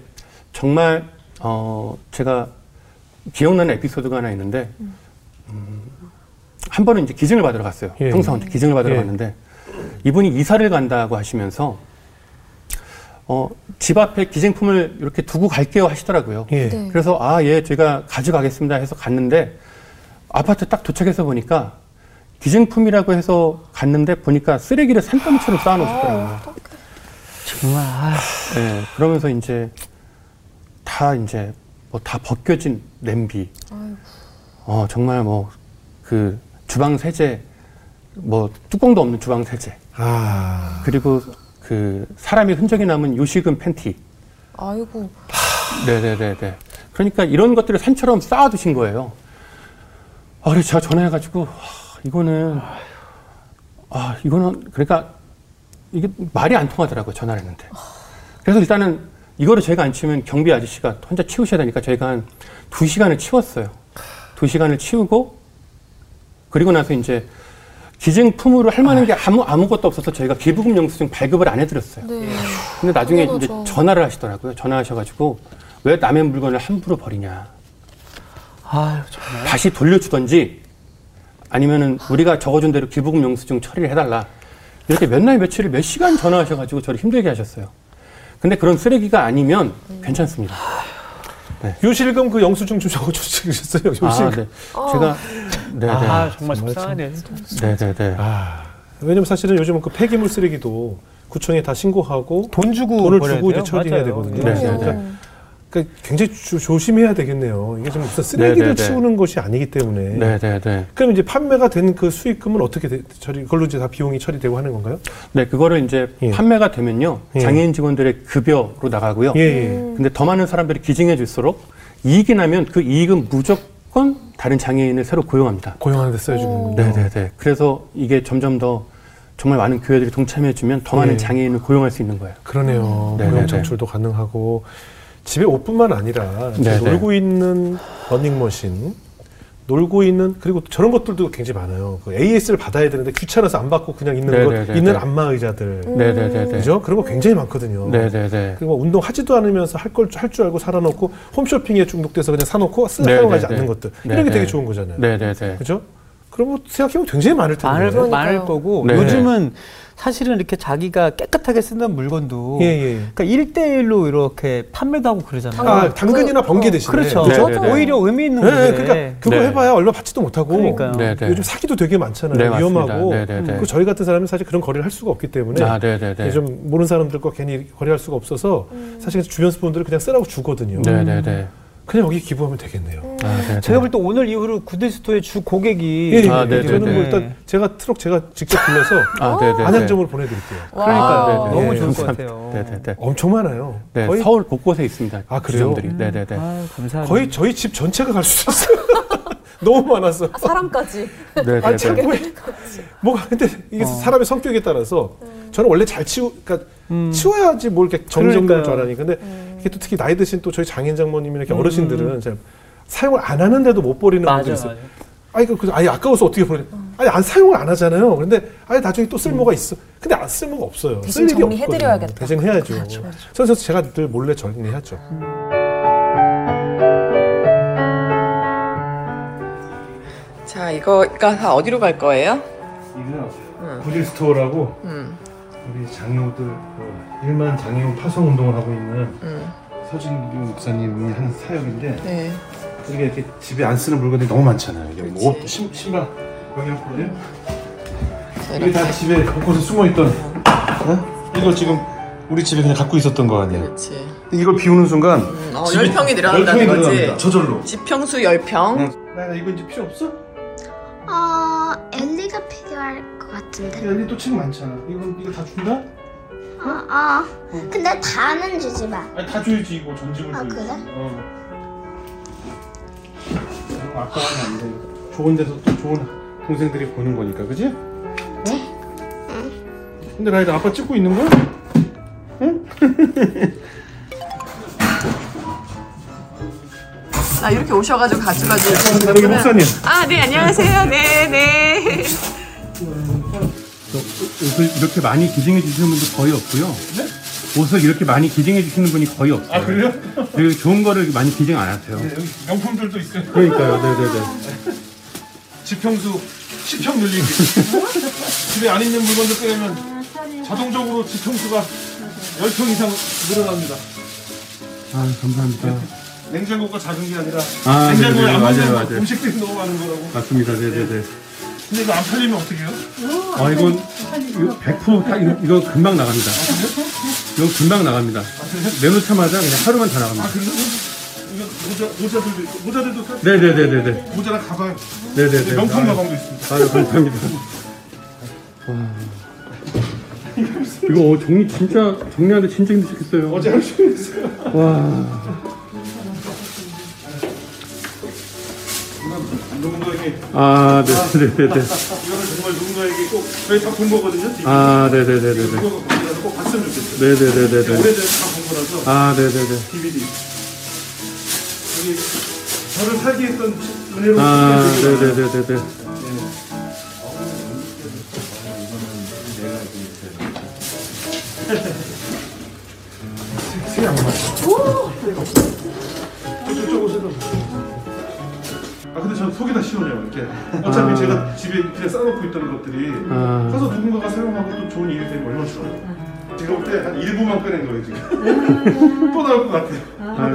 Speaker 1: 정말 어 제가 기억나는 에피소드가 하나 있는데 음, 한 번은 이제 기증을 받으러 갔어요.
Speaker 3: 예.
Speaker 1: 형사한테 기증을 받으러
Speaker 3: 예.
Speaker 1: 갔는데 이분이 이사를 간다고 하시면서 어, 집 앞에 기증품을 이렇게 두고 갈게요 하시더라고요.
Speaker 3: 예.
Speaker 4: 네.
Speaker 1: 그래서 아, 예, 제가 가져가겠습니다 해서 갔는데 아파트 딱 도착해서 보니까 기증품이라고 해서 갔는데 보니까 쓰레기를 산더미처럼 쌓아놓으셨더라고요.
Speaker 2: 정말. 아,
Speaker 1: 네, 그러면서 이제 다 이제 뭐 다 벗겨진 냄비,
Speaker 4: 아이고.
Speaker 1: 어, 정말 뭐 그 주방 세제, 뭐 뚜껑도 없는 주방 세제,
Speaker 3: 아.
Speaker 1: 그리고 그 사람의 흔적이 남은 요식은 팬티.
Speaker 4: 아이고.
Speaker 1: 네네네네. 그러니까 이런 것들을 산처럼 쌓아두신 거예요. 아, 그래서 제가 전화해가지고, 아, 이거는, 아, 이거는, 그러니까 이게 말이 안 통하더라고요, 전화를 했는데. 그래서 일단은 이거를 제가 안 치우면 경비 아저씨가 혼자 치우셔야 되니까 저희가 한 두 시간을 치웠어요. 두 시간을 치우고, 그리고 나서 이제 기증품으로 할 만한 게 아무, 아무것도 없어서 저희가 기부금 영수증 발급을 안 해드렸어요.
Speaker 4: 네.
Speaker 1: 근데 나중에
Speaker 4: 당연하죠.
Speaker 1: 이제 전화를 하시더라고요. 전화하셔가지고 왜 남의 물건을 함부로 버리냐.
Speaker 2: 아유, 정말.
Speaker 1: 다시 돌려주던지 아니면은 우리가 적어준 대로 기부금 영수증 처리를 해달라. 이렇게 몇 날 며칠을 몇 시간 전화하셔가지고 저를 힘들게 하셨어요. 근데 그런 쓰레기가 아니면 괜찮습니다.
Speaker 3: 요실금 그 영수증 좀 적어주셨어요. [LAUGHS] 요실금.
Speaker 1: 아, 네. 제가 네네
Speaker 2: 아, 정말
Speaker 3: 정말
Speaker 2: 속상하네.
Speaker 1: 네네네.
Speaker 3: 아, 왜냐면 사실은 요즘은 그 폐기물 쓰레기도 구청에 다 신고하고
Speaker 2: 돈 주고
Speaker 3: 돈을 주고? 이제 처리해야
Speaker 2: 맞아요.
Speaker 3: 되거든요.
Speaker 1: 네,
Speaker 4: 그럼요.
Speaker 1: 네, 네.
Speaker 3: 그러니까 굉장히 조, 조심해야 되겠네요. 이게 좀 무슨 쓰레기를
Speaker 1: 네, 네, 네.
Speaker 3: 치우는 것이 아니기 때문에.
Speaker 1: 네네네.
Speaker 3: 그럼 이제 판매가 된 그 수익금은 어떻게 돼, 처리, 그걸로 이제 다 비용이 처리되고 하는 건가요?
Speaker 1: 네, 그거를 이제
Speaker 3: 예.
Speaker 1: 판매가 되면요.
Speaker 3: 예.
Speaker 1: 장애인 직원들의 급여로 나가고요.
Speaker 3: 예, 예.
Speaker 1: 근데 더 많은 사람들이 기증해 줄수록 이익이 나면 그 이익은 무조건 다른 장애인을 새로 고용합니다.
Speaker 3: 고용하는 데 써주는군요.
Speaker 1: 네네네. 그래서 이게 점점 더 정말 많은 교회들이 동참해 주면 더 많은
Speaker 3: 예.
Speaker 1: 장애인을 고용할 수 있는 거예요.
Speaker 3: 그러네요.
Speaker 1: 네,
Speaker 3: 고용
Speaker 1: 네,
Speaker 3: 창출도 가능하고 집에 옷뿐만 아니라
Speaker 1: 네, 네.
Speaker 3: 놀고 있는 러닝머신, 놀고 있는 그리고 저런 것들도 굉장히 많아요. 그 AS를 받아야 되는데 귀찮아서 안 받고 그냥 있는
Speaker 1: 네,
Speaker 3: 것,
Speaker 1: 네, 네,
Speaker 3: 있는
Speaker 1: 네.
Speaker 3: 안마 의자들,
Speaker 1: 네네네네.
Speaker 3: 그죠? 그런 거 굉장히 많거든요.
Speaker 1: 네네네.
Speaker 3: 그리고 운동 하지도 않으면서 할 걸 할 줄 알고 살아놓고 홈쇼핑에 중독돼서 그냥 사놓고 쓰
Speaker 1: 네,
Speaker 3: 사용하지
Speaker 1: 네,
Speaker 3: 않는
Speaker 1: 네.
Speaker 3: 것들
Speaker 1: 네,
Speaker 3: 이런 게
Speaker 1: 네.
Speaker 3: 되게 좋은 거잖아요.
Speaker 1: 네네네.
Speaker 3: 그죠? 그럼 뭐 생각해보면 굉장히 많을 텐데.
Speaker 2: 많을. 많을 거고
Speaker 1: 네.
Speaker 2: 요즘은 사실은 이렇게 자기가 깨끗하게 쓰는 물건도
Speaker 3: 예, 예.
Speaker 2: 그러니까 1대1로 이렇게 판매도 하고 그러잖아요.
Speaker 3: 아, 당근이나
Speaker 4: 그-
Speaker 3: 번개
Speaker 4: 어.
Speaker 3: 대신에.
Speaker 2: 그렇죠.
Speaker 1: 네, 네, 네.
Speaker 2: 오히려 의미 있는
Speaker 3: 네,
Speaker 2: 건데.
Speaker 3: 그러니까 그거
Speaker 1: 네.
Speaker 3: 해봐야 얼마 받지도 못하고
Speaker 2: 그러니까요.
Speaker 1: 네네.
Speaker 3: 요즘 사기도 되게 많잖아요.
Speaker 1: 네.
Speaker 3: 위험하고
Speaker 1: 네네네.
Speaker 3: 그 저희 같은 사람이 사실 그런 거래를 할 수가 없기 때문에
Speaker 1: 아, 네네네.
Speaker 3: 좀 모르는 사람들과 괜히 거래할 수가 없어서 사실 주변 분들을 그냥 쓰라고 주거든요.
Speaker 1: 네 네 네.
Speaker 3: 그냥 여기 기부하면 되겠네요.
Speaker 1: 아, 네네.
Speaker 2: 제가 볼 때 오늘 이후로 구데스토의 주 고객이
Speaker 3: 예, 예.
Speaker 1: 아, 네,
Speaker 3: 저는
Speaker 1: 네,
Speaker 3: 뭐
Speaker 1: 네.
Speaker 3: 일단 제가 트럭 제가 직접 불러서 [LAUGHS]
Speaker 1: 아, 네네네.
Speaker 3: 안양점으로 보내드릴게요.
Speaker 2: 그러니까
Speaker 1: 아, 네네.
Speaker 2: 너무
Speaker 3: 네,
Speaker 2: 좋을 것
Speaker 1: 감사합니다.
Speaker 2: 같아요.
Speaker 1: 네네네.
Speaker 3: 엄청 많아요.
Speaker 1: 네,
Speaker 3: 거의
Speaker 1: 서울 곳곳에 있습니다.
Speaker 3: 아, 그래요?
Speaker 1: 지점들이. 네네네.
Speaker 2: 아, 감사합니다.
Speaker 3: 거의 저희 집 전체가 갈 수도 있어요. [LAUGHS]
Speaker 5: 너무 많았어.
Speaker 4: 아, 사람까지. [LAUGHS]
Speaker 1: 네, 네,
Speaker 5: 아
Speaker 1: 네.
Speaker 5: 자꾸 뭐가 근데 이게
Speaker 2: 어.
Speaker 5: 사람의 성격에 따라서 저는 원래 잘 치우 그러니까
Speaker 2: 음.
Speaker 5: 치워야지 뭘 이렇게. 줄 알아니 근데 이게 또 특히 나이 드신 또 저희 장인 장모님이나 이렇게
Speaker 2: 음.
Speaker 5: 어르신들은 잘 사용을 안 하는데도 못 버리는
Speaker 2: 맞아,
Speaker 5: 분들이 있어요.
Speaker 2: 맞아.
Speaker 5: 아니 그 아예 아까워서 어떻게 버려? 아니 안 사용을 안 하잖아요. 그런데 아예 나중에 또 쓸모가 있어. 근데 안 쓸모가 없어요.
Speaker 4: 대신
Speaker 5: 쓸 일이
Speaker 4: 정리해드려야겠다.
Speaker 5: 대신 해야죠.
Speaker 4: 그렇죠, 그렇죠.
Speaker 5: 그래서 제가 늘 몰래 정리하죠.
Speaker 6: 자, 이거가 다 어디로 갈 거예요?
Speaker 5: 이거
Speaker 6: 응.
Speaker 5: Goodwill Store라고
Speaker 6: 음,
Speaker 5: 우리 장애우들 어, 일만 장애우 파송 운동을 하고 있는
Speaker 6: 음,
Speaker 5: 서진규 목사님이 한 사역인데
Speaker 6: 네.
Speaker 5: 우리가 이렇게 집에 안 쓰는 물건들이 너무 많잖아요. 이게 뭐. 옷, 신, 신발 없거든요.
Speaker 6: 자,
Speaker 5: 이게 다. 집에 곳곳에 숨어 있던 어? 이걸 지금 우리 집에 그냥 갖고 있었던 거 아니에요.
Speaker 6: 그렇지.
Speaker 5: 근데 이걸 비우는 순간
Speaker 6: 음, 어,
Speaker 5: 집이
Speaker 6: 10평이 늘어난다는
Speaker 5: 열평이
Speaker 6: 거지.
Speaker 5: 늘어납니다. 저절로.
Speaker 6: 지평수 10평.
Speaker 5: 응. 나 이거 이제 필요 없어?
Speaker 7: 어, 엘리가 필요할 것 같은데.
Speaker 5: 여기 또 책 많잖아. 이거 이거 다 준다?
Speaker 7: 어, 어. 근데 다는 주지 마.
Speaker 5: 아니 다 줘야지 이거 전집을
Speaker 7: 아,
Speaker 5: 줘야지.
Speaker 7: 그래?
Speaker 5: 어. 너무 아까워하면 안 돼. 좋은 데서 또 좋은 동생들이 보는 거니까, 그지? 어? 근데 라이다 아빠 찍고 있는 거야?
Speaker 6: 아, 이렇게 오셔가지고 가져가지고.
Speaker 5: 여기
Speaker 6: 몇 분은-
Speaker 5: 목사님.
Speaker 6: 아, 네, 안녕하세요. 네, 네.
Speaker 1: 옷을 이렇게 많이 기증해 주시는 분도 거의 없고요. 옷을 이렇게 많이 기증해 주시는 분이 거의 없어요.
Speaker 5: 아 그래요?
Speaker 1: 그리고 좋은 거를 많이 기증 안 하세요.
Speaker 5: 네, 여기 명품들도 있어요.
Speaker 1: 그러니까요, 네네네.
Speaker 5: 지평수 10평 늘리기. 집에 안 있는 물건들 빼면 자동적으로 지평수가 10평 이상 늘어납니다.
Speaker 1: 아, 감사합니다.
Speaker 5: 냉장고가 작은 게 아니라
Speaker 1: 아,
Speaker 5: 냉장고에
Speaker 1: 네네네.
Speaker 5: 안
Speaker 1: 맞아요,
Speaker 5: 맞는. 음식들이 너무 많은 거라고.
Speaker 1: 맞습니다, 네네네.
Speaker 5: 근데 이거 안 팔리면 어떻게 해요?
Speaker 1: 아, 이건 이거 100%딱 이거, 이거 금방 나갑니다. 이건 금방 나갑니다. 내놓자마자 그냥 하루만 다 나갑니다.
Speaker 5: 이거 모자, 모자들도 있고 모자들도 사
Speaker 1: 네네네네네.
Speaker 5: 모자랑 가방
Speaker 1: 네네네.
Speaker 5: 명품
Speaker 1: 아유,
Speaker 5: 가방도 있습니다.
Speaker 1: 아유, 감사합니다. 와. 이거 어, 정리 진짜 정리하는데 진짜 힘드셨겠어요.
Speaker 5: 어제 할수 있어요.
Speaker 1: 와.
Speaker 5: 누군가에게
Speaker 1: 아, 네 네 네 네.
Speaker 5: 이거는 정말 누군가에게 꼭 저희 다 본 거거든요. 지금.
Speaker 1: 아, 네 네 네 네네.
Speaker 5: 이거 거기라도 꼭 봤으면 좋겠어요.
Speaker 1: 네 네 네 네 네.
Speaker 5: 오래전에 다본 거라서
Speaker 1: 아, 네 네 네.
Speaker 5: DVD. 여기 저를 살게 했던 은혜로운
Speaker 1: 아,
Speaker 5: 분들이 되게 많아요.
Speaker 1: 네네 네 네네.
Speaker 5: 색이 안 맞아. 저쪽 옷에도. 아 근데 전 속이 다 시원해요 이렇게. 어차피
Speaker 1: 아.
Speaker 5: 제가 집에 그냥 쌓아놓고 있던 것들이
Speaker 1: 아.
Speaker 5: 가서 누군가가 사용하고 또 좋은 일이 되면 얼마나 좋아요. 제가 볼 때 한 일부만 꺼낸 거예요 지금. [LAUGHS] 또 나올 것 같아요.
Speaker 1: 아이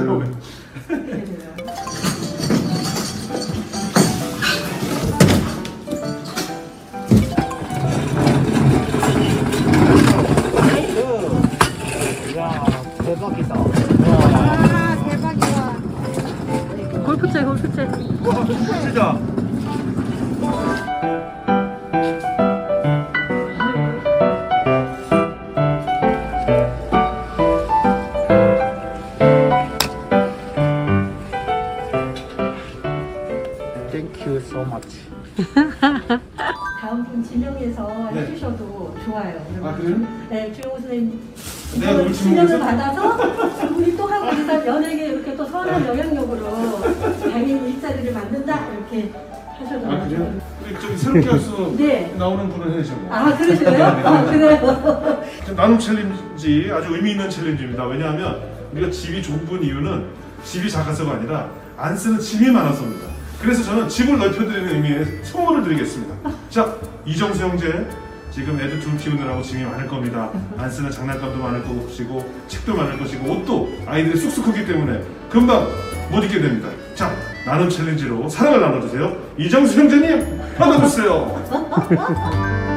Speaker 8: 선한 영향력으로 장애인 일자리를 만든다 이렇게 하셔도
Speaker 5: 아 그래요? 우리 저기 새롭게 할수
Speaker 8: 네.
Speaker 5: 나오는 분은 해주셨네.
Speaker 8: 아 그러세요? [LAUGHS] 아, 그래요?
Speaker 5: 나눔 challenge 아주 의미 있는 challenge입니다. 왜냐하면 우리가 집이 좁은 이유는 집이 작아서가 아니라 안 쓰는 짐이 많아서입니다. 그래서 저는 집을 넓혀드리는 의미의 선물을 드리겠습니다. 자, 이정수 형제 지금 애들 둘 키우느라고 짐이 많을 겁니다. 안 쓰는 장난감도 많을 것이고 책도 많을 것이고 옷도 아이들이 쑥쑥 크기 때문에 금방 못 입게 됩니다. 자, 나눔 challenge로 사랑을 나눠주세요. 이정수 형제님 받아주세요. [LAUGHS]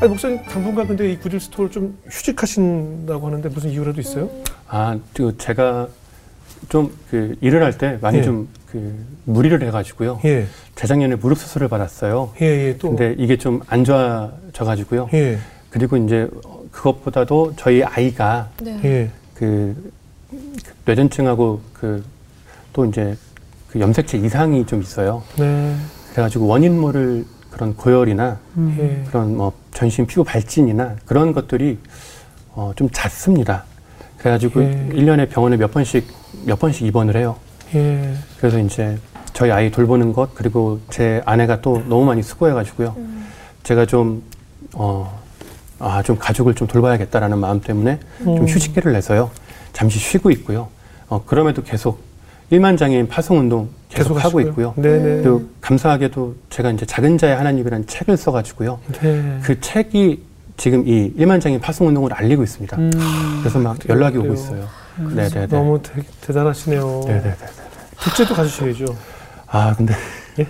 Speaker 5: 아니 목사님 당분간 근데 이 Goodwill Store를 좀 휴직하신다고 하는데 무슨 이유라도 있어요?
Speaker 1: 아, 그 제가 좀 그 일을 할 때 많이
Speaker 5: 예.
Speaker 1: 좀그 무리를 해가지고요.
Speaker 5: 예,
Speaker 1: 재작년에 무릎 수술을 받았어요.
Speaker 5: 예, 예, 또,
Speaker 1: 근데 이게 좀 안 좋아져가지고요.
Speaker 5: 예,
Speaker 1: 그리고 이제 그것보다도 저희 아이가
Speaker 4: 네.
Speaker 5: 예,
Speaker 1: 그 뇌전증하고 그 또 이제 그 염색체 이상이 좀 있어요.
Speaker 3: 네.
Speaker 1: 그래가지고 원인 모를 그런 고열이나
Speaker 3: 예.
Speaker 1: 그런 뭐 전신 피부 발진이나 그런 것들이 어, 좀 잦습니다. 그래가지고
Speaker 3: 예.
Speaker 1: 일 1년에 병원에 몇 번씩 몇 번씩 입원을 해요.
Speaker 3: 예.
Speaker 1: 그래서 이제 저희 아이 돌보는 것 그리고 제 아내가 또 너무 많이 수고해가지고요. 제가 좀 어, 아, 좀 가족을 좀 돌봐야겠다라는 마음 때문에 좀
Speaker 3: 음.
Speaker 1: 휴식기를 내서요. 잠시 쉬고 있고요. 어, 그럼에도 계속 일만 장애인 파송 운동 계속, 하고
Speaker 3: 하시고요.
Speaker 1: 있고요.
Speaker 3: 네네.
Speaker 1: 그리고 감사하게도 제가 이제 작은 자의 하나님이라는 책을 써가지고요.
Speaker 3: 네.
Speaker 1: 그 책이 지금 이 일만장애인 파송 운동을 알리고 있습니다.
Speaker 2: 음.
Speaker 1: 그래서 막
Speaker 3: 그래요,
Speaker 1: 연락이 오고
Speaker 3: 그래요.
Speaker 1: 있어요. 네네네.
Speaker 3: 너무 대, 대단하시네요.
Speaker 1: 네네네.
Speaker 3: 둘째도 가주셔야죠.
Speaker 1: 아 근데
Speaker 3: 예?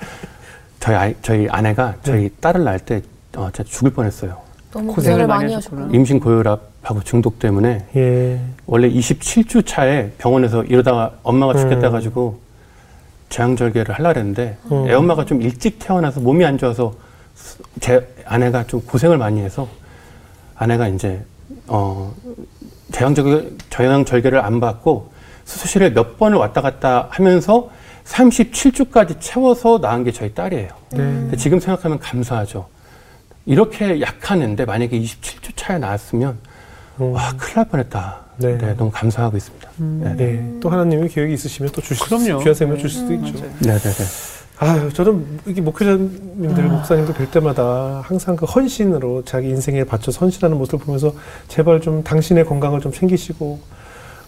Speaker 3: [LAUGHS]
Speaker 1: 저희 아이, 저희 아내가
Speaker 3: 네.
Speaker 1: 저희 딸을 낳을 때 어, 진짜 죽을 뻔했어요.
Speaker 4: 너무
Speaker 2: 고생을
Speaker 4: 고생을
Speaker 2: 많이 하셨구나.
Speaker 1: 임신 고혈압하고 중독 때문에
Speaker 3: 예.
Speaker 1: 원래 27주 차에 병원에서 이러다가 엄마가 죽겠다
Speaker 3: 음.
Speaker 1: 가지고 재앙절개를 하려 했는데
Speaker 3: 음.
Speaker 1: 애 엄마가 좀 일찍 태어나서 몸이 안 좋아서 수- 제 아내가 좀 고생을 많이 해서 아내가 이제 어 재앙절개 재앙절개를 안 받고 수술실에 몇 번을 왔다 갔다 하면서 37주까지 채워서 낳은 게 저희 딸이에요.
Speaker 3: 네.
Speaker 1: 지금 생각하면 감사하죠. 이렇게 약한 애인데 만약에 27주 차에 나왔으면
Speaker 3: 음.
Speaker 1: 와 큰일 날 뻔했다.
Speaker 3: 네.
Speaker 1: 네. 너무 감사하고 있습니다. 네.
Speaker 3: 네. 또 하나님이 계획이 있으시면 또 주실
Speaker 2: 그럼요.
Speaker 3: 귀한 생명 주실 수도 있죠.
Speaker 1: 네, 네, 네.
Speaker 3: 아유, 저는 이게 목회자님들, 목사님들 뵐 때마다 항상 그 헌신으로 자기 인생에 바쳐 헌신하는 모습을 보면서 제발 좀 당신의 건강을 좀 챙기시고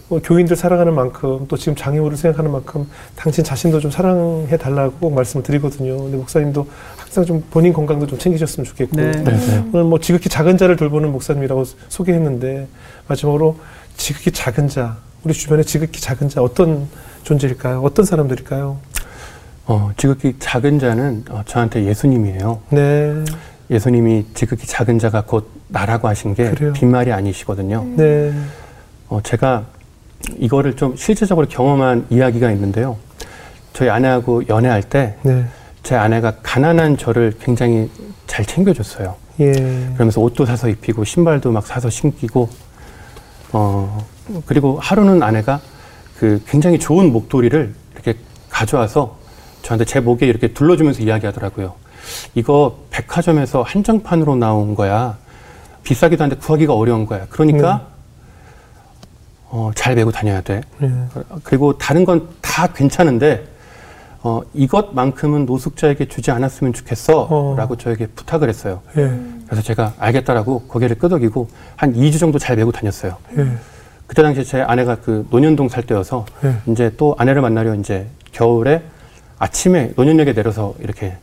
Speaker 3: 뭐 교인들 사랑하는 만큼 또 지금 장애우를 생각하는 만큼 당신 자신도 좀 사랑해 달라고 꼭 말씀을 드리거든요. 근데 목사님도 항상 좀 본인 건강도 좀 챙기셨으면 좋겠고
Speaker 2: 네.
Speaker 1: 네, 네.
Speaker 3: 오늘 뭐 지극히 작은 자를 돌보는 목사님이라고 소개했는데 마지막으로 지극히 작은 자 우리 주변에 지극히 작은 자 어떤 존재일까요? 어떤 사람들일까요?
Speaker 1: 어, 지극히 작은 자는 어, 저한테 예수님이에요.
Speaker 3: 네,
Speaker 1: 예수님이 지극히 작은 자가 곧 나라고 하신 게
Speaker 3: 그래요.
Speaker 1: 빈말이 아니시거든요.
Speaker 3: 네,
Speaker 1: 어, 제가 이거를 좀 실제적으로 경험한 이야기가 있는데요. 저희 아내하고 연애할 때제
Speaker 3: 네,
Speaker 1: 아내가 가난한 저를 굉장히 잘 챙겨줬어요.
Speaker 3: 예,
Speaker 1: 그러면서 옷도 사서 입히고 신발도 막 사서 신기고 어 그리고 하루는 아내가 그 굉장히 좋은 목도리를 이렇게 가져와서 저한테 제 목에 이렇게 둘러주면서 이야기하더라고요. 이거 백화점에서 한정판으로 나온 거야. 비싸기도 한데 구하기가 어려운 거야. 그러니까 어, 잘 메고 다녀야 돼.
Speaker 3: 예,
Speaker 1: 그리고 다른 건 다 괜찮은데 어, 이것만큼은 노숙자에게 주지 않았으면 좋겠어.
Speaker 3: 어.
Speaker 1: 라고 저에게 부탁을 했어요.
Speaker 3: 예,
Speaker 1: 그래서 제가 알겠다라고 고개를 끄덕이고 한 2주 정도 잘 메고 다녔어요.
Speaker 3: 예,
Speaker 1: 그때 당시에 제 아내가 그 노년동 살 때여서
Speaker 3: 예.
Speaker 1: 이제 또 아내를 만나려 이제 겨울에 아침에 노년역에 내려서 이렇게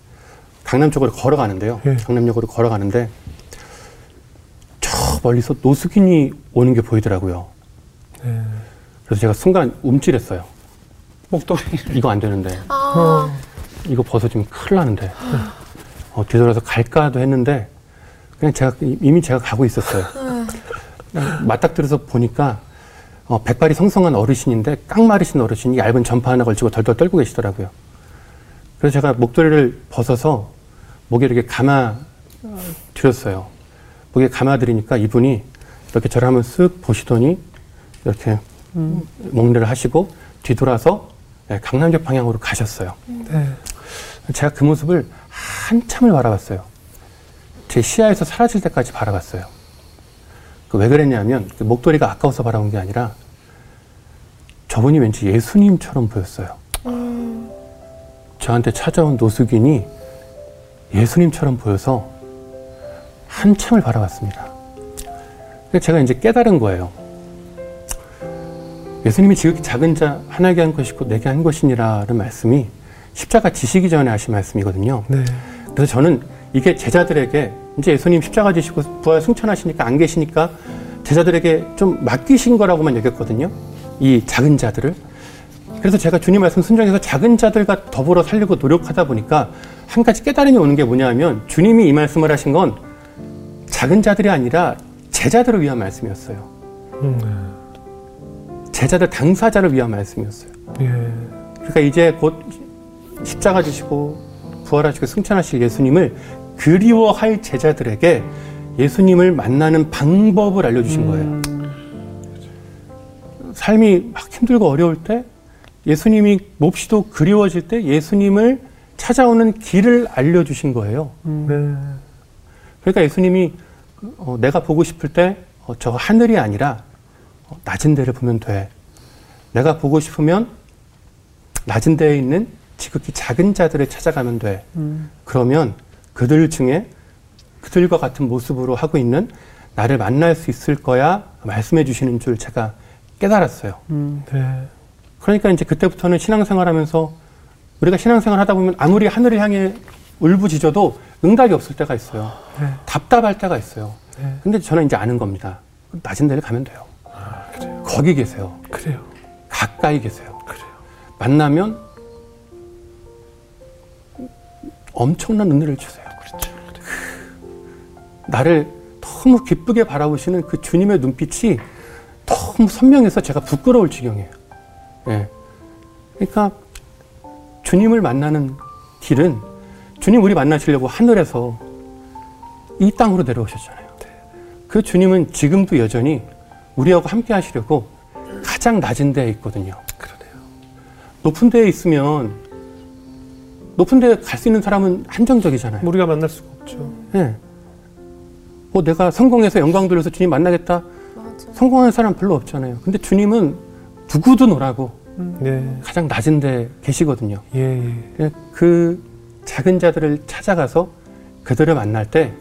Speaker 1: 강남 쪽으로 걸어가는데요.
Speaker 3: 예.
Speaker 1: 강남역으로 걸어가는데 저 멀리서 노숙인이 오는 게 보이더라고요.
Speaker 3: 예.
Speaker 1: 그래서 제가 순간 움찔했어요.
Speaker 2: 목도리.
Speaker 1: 이거 안 되는데.
Speaker 4: 아,
Speaker 1: 이거 벗어지면 큰일 나는데. 어, 뒤돌아서 갈까도 했는데, 그냥 제가, 이미 제가 가고 있었어요. 그냥 맞닥뜨려서 보니까, 어, 백발이 성성한 어르신인데, 깡마르신 어르신이 얇은 전파 하나 걸치고 덜덜 떨고 계시더라고요. 그래서 제가 목도리를 벗어서 목에 이렇게 감아 어, 드렸어요. 목에 감아 드리니까 이분이 이렇게 저를 한번 쓱 보시더니, 이렇게 목례를 하시고, 뒤돌아서 예, 강남역 방향으로 가셨어요.
Speaker 3: 네.
Speaker 1: 제가 그 모습을 한참을 바라봤어요. 제 시야에서 사라질 때까지 바라봤어요. 그 왜 그랬냐면 그 목도리가 아까워서 바라본 게 아니라 저분이 왠지 예수님처럼 보였어요. 저한테 찾아온 노숙인이 예수님처럼 보여서 한참을 바라봤습니다. 제가 이제 깨달은 거예요. 예수님이 지극히 작은 자 하나에게 한 것이고 내게 한 것이니라는 말씀이 십자가 지시기 전에 하신 말씀이거든요.
Speaker 3: 네.
Speaker 1: 그래서 저는 이게 제자들에게 이제 예수님 십자가 지시고 부활 승천하시니까 안 계시니까 제자들에게 좀 맡기신 거라고만 여겼거든요. 이 작은 자들을. 그래서 제가 주님 말씀 순종해서 작은 자들과 더불어 살려고 노력하다 보니까 한 가지 깨달음이 오는 게 뭐냐 하면 주님이 이 말씀을 하신 건 작은 자들이 아니라 제자들을 위한 말씀이었어요.
Speaker 3: 음,
Speaker 1: 제자들 당사자를 위한 말씀이었어요.
Speaker 3: 네. 예,
Speaker 1: 그러니까 이제 곧 십자가 지시고 부활하시고 승천하실 예수님을 그리워할 제자들에게 예수님을 만나는 방법을 알려주신 거예요. 삶이 막 힘들고 어려울 때 예수님이 몹시도 그리워질 때 예수님을 찾아오는 길을 알려주신 거예요.
Speaker 3: 네.
Speaker 1: 그러니까 예수님이 어, 내가 보고 싶을 때 저 하늘이 아니라 어, 낮은 데를 보면 돼. 내가 보고 싶으면 낮은 데에 있는 지극히 작은 자들을 찾아가면 돼. 그러면 그들 중에 그들과 같은 모습으로 하고 있는 나를 만날 수 있을 거야 말씀해 주시는 줄 제가 깨달았어요.
Speaker 3: 네.
Speaker 1: 그러니까 이제 그때부터는 신앙생활 하면서 우리가 신앙생활 하다 보면 아무리 하늘을 향해 울부짖어도 응답이 없을 때가 있어요.
Speaker 3: 네.
Speaker 1: 답답할 때가 있어요.
Speaker 3: 네.
Speaker 1: 근데 저는 이제 아는 겁니다. 낮은 데를 가면 돼요. 거기 계세요.
Speaker 3: 그래요.
Speaker 1: 가까이 계세요.
Speaker 3: 그래요.
Speaker 1: 만나면 엄청난 은혜를 주세요.
Speaker 3: 그렇죠.
Speaker 1: 나를 너무 기쁘게 바라보시는 그 주님의 눈빛이 너무 선명해서 제가 부끄러울 지경이에요. 예. 그러니까 주님을 만나는 길은 주님 우리 만나시려고 하늘에서 이 땅으로 내려오셨잖아요. 그 주님은 지금도 여전히 우리하고 함께 하시려고 가장 낮은 데에 있거든요.
Speaker 3: 그러네요.
Speaker 1: 높은 데에 있으면 높은 데에 갈 수 있는 사람은 한정적이잖아요.
Speaker 3: 우리가 만날 수가 없죠.
Speaker 1: 예. 뭐 내가 성공해서 영광 돌려서 주님 만나겠다.
Speaker 4: 맞아.
Speaker 1: 성공하는 사람 별로 없잖아요. 근데 주님은 누구도 노라고
Speaker 3: 네.
Speaker 1: 가장 낮은 데 계시거든요.
Speaker 3: 예, 예.
Speaker 1: 그냥 그 작은 자들을 찾아가서 그들을 만날 때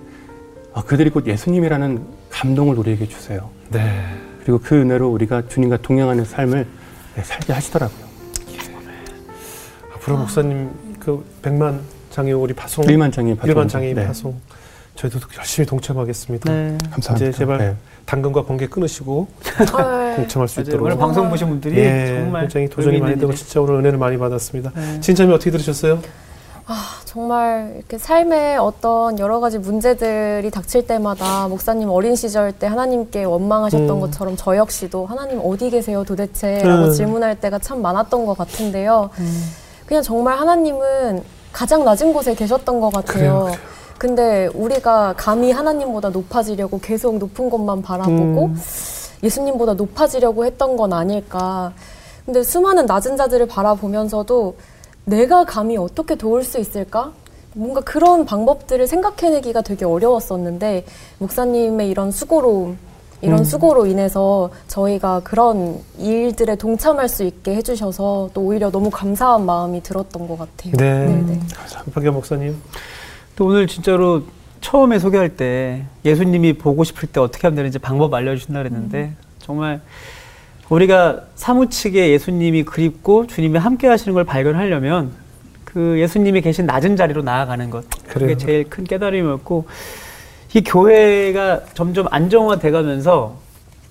Speaker 1: 아, 그들이 곧 예수님이라는 감동을 우리에게 주세요.
Speaker 3: 네.
Speaker 1: 그리고 그 은혜로 우리가 주님과 동행하는 삶을 네, 살게 하시더라고요.
Speaker 3: 앞으로 목사님 그 백만 장애우 우리 파송
Speaker 1: 일만 장애인 파송.
Speaker 3: 일반 장애인
Speaker 1: 네.
Speaker 3: 파송 저희도 열심히 동참하겠습니다.
Speaker 2: 네.
Speaker 1: 감사합니다.
Speaker 3: 이제 제발
Speaker 1: 네.
Speaker 3: 당근과 번개 끊으시고 [LAUGHS]
Speaker 4: 네. [LAUGHS]
Speaker 3: 동참할 수. 있도록
Speaker 2: 오늘 방송 보신 분들이
Speaker 3: 예,
Speaker 2: 정말
Speaker 3: 굉장히 도전이 많이 되고 진짜 오늘 은혜를 많이 받았습니다.
Speaker 2: 네.
Speaker 3: 진짜님 어떻게 들으셨어요?
Speaker 4: 정말 이렇게 삶에 어떤 여러 가지 문제들이 닥칠 때마다 목사님 어린 시절 때 하나님께 원망하셨던
Speaker 3: 음.
Speaker 4: 것처럼 저 역시도 하나님 어디 계세요 도대체? 라고
Speaker 3: 음.
Speaker 4: 질문할 때가 참 많았던 것 같은데요. 그냥 정말 하나님은 가장 낮은 곳에 계셨던 것 같아요.
Speaker 3: 그래요, 그래요.
Speaker 4: 근데 우리가 감히 하나님보다 높아지려고 계속 높은 것만 바라보고
Speaker 3: 음.
Speaker 4: 예수님보다 높아지려고 했던 건 아닐까. 근데 수많은 낮은 자들을 바라보면서도 내가 감히 어떻게 도울 수 있을까? 뭔가 그런 방법들을 생각해내기가 되게 어려웠었는데 목사님의 이런 수고로 이런
Speaker 3: 음.
Speaker 4: 수고로 인해서 저희가 그런 일들에 동참할 수 있게 해주셔서 또 오히려 너무 감사한 마음이 들었던 것 같아요.
Speaker 3: 네. 박경 목사님.
Speaker 2: 또 오늘 진짜로 처음에 소개할 때 예수님이 보고 싶을 때 어떻게 하면 되는지 방법 알려주신다 그랬는데 정말 우리가 사무치게 예수님이 그립고 주님이 함께 하시는 걸 발견하려면 그 예수님이 계신 낮은 자리로 나아가는 것 그게
Speaker 3: 그래요.
Speaker 2: 제일 큰 깨달음이었고 이 교회가 점점 안정화돼 가면서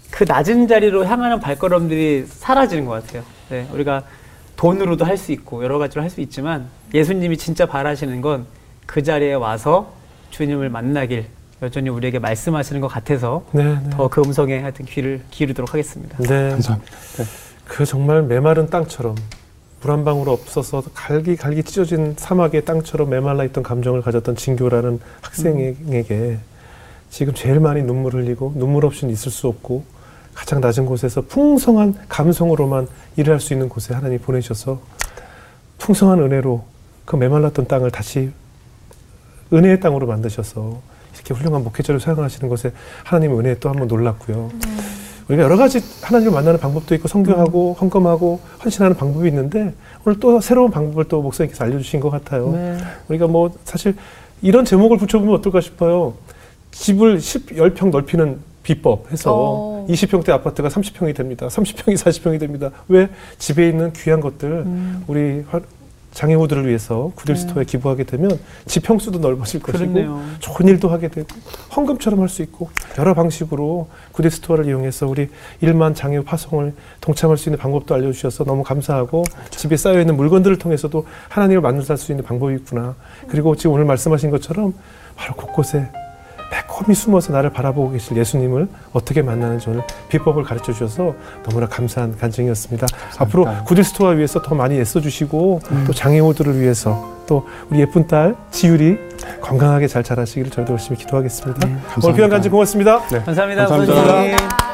Speaker 2: 그 낮은 자리로 향하는 발걸음들이 사라지는 것 같아요. 네, 우리가 돈으로도 할 수 있고 여러 가지로 할 수 있지만 예수님이 진짜 바라시는 건 그 자리에 와서 주님을 만나길 여전히 우리에게 말씀하시는 것 같아서
Speaker 3: 네, 네.
Speaker 2: 더그 음성에 하여튼 귀를 기울이도록 하겠습니다.
Speaker 3: 네.
Speaker 1: 감사합니다. 네.
Speaker 3: 그 정말 메마른 땅처럼 물 한 방울 없어서 갈기 갈기 찢어진 사막의 땅처럼 메말라 있던 감정을 가졌던 진교라는 학생에게 지금 제일 많이 눈물 흘리고 눈물 없이는 있을 수 없고 가장 낮은 곳에서 풍성한 감성으로만 일을 할 수 있는 곳에 하나님 보내셔서 풍성한 은혜로 그 메말랐던 땅을 다시 은혜의 땅으로 만드셔서 이렇게 훌륭한 목회자를 사용하시는 것에 하나님의 은혜에 또 한 번 놀랐고요. 우리가 여러 가지 하나님을 만나는 방법도 있고 성교하고 헌금하고 헌신하는 방법이 있는데 오늘 또 새로운 방법을 또 목사님께서 알려주신 것 같아요.
Speaker 2: 네.
Speaker 3: 우리가 뭐 사실 이런 제목을 붙여보면 어떨까 싶어요. 집을 10, 10평 넓히는 비법 해서
Speaker 4: 어.
Speaker 3: 20평대 아파트가 30평이 됩니다. 30평이 40평이 됩니다. 왜? 집에 있는 귀한 것들
Speaker 2: 음.
Speaker 3: 우리 화- 장애우들을 위해서 Goodwill Store에 기부하게 되면 집 평수도 넓어질 것이고
Speaker 2: 그렇네요.
Speaker 3: 좋은 일도 하게 되고 헌금처럼 할 수 있고 여러 방식으로 Goodwill Store를 이용해서 우리 일만 장애 파송을 동참할 수 있는 방법도 알려주셔서 너무 감사하고 집에 쌓여 있는 물건들을 통해서도 하나님을 만날 수 있는 방법이 있구나. 그리고 지금 오늘 말씀하신 것처럼 바로 곳곳에 빼꼼히 숨어서 나를 바라보고 계실 예수님을 어떻게 만나는지 오늘 비법을 가르쳐 주셔서 너무나 감사한 간증이었습니다. 앞으로 Goodwill Store 위해서 더 많이 애써 주시고 또 장애우들을 위해서 또 우리 예쁜 딸 지율이 건강하게 잘 자라시기를 저희도 열심히 기도하겠습니다. 오늘 귀한 간증 고맙습니다.
Speaker 2: 감사합니다.
Speaker 1: 감사합니다.
Speaker 2: 선생님.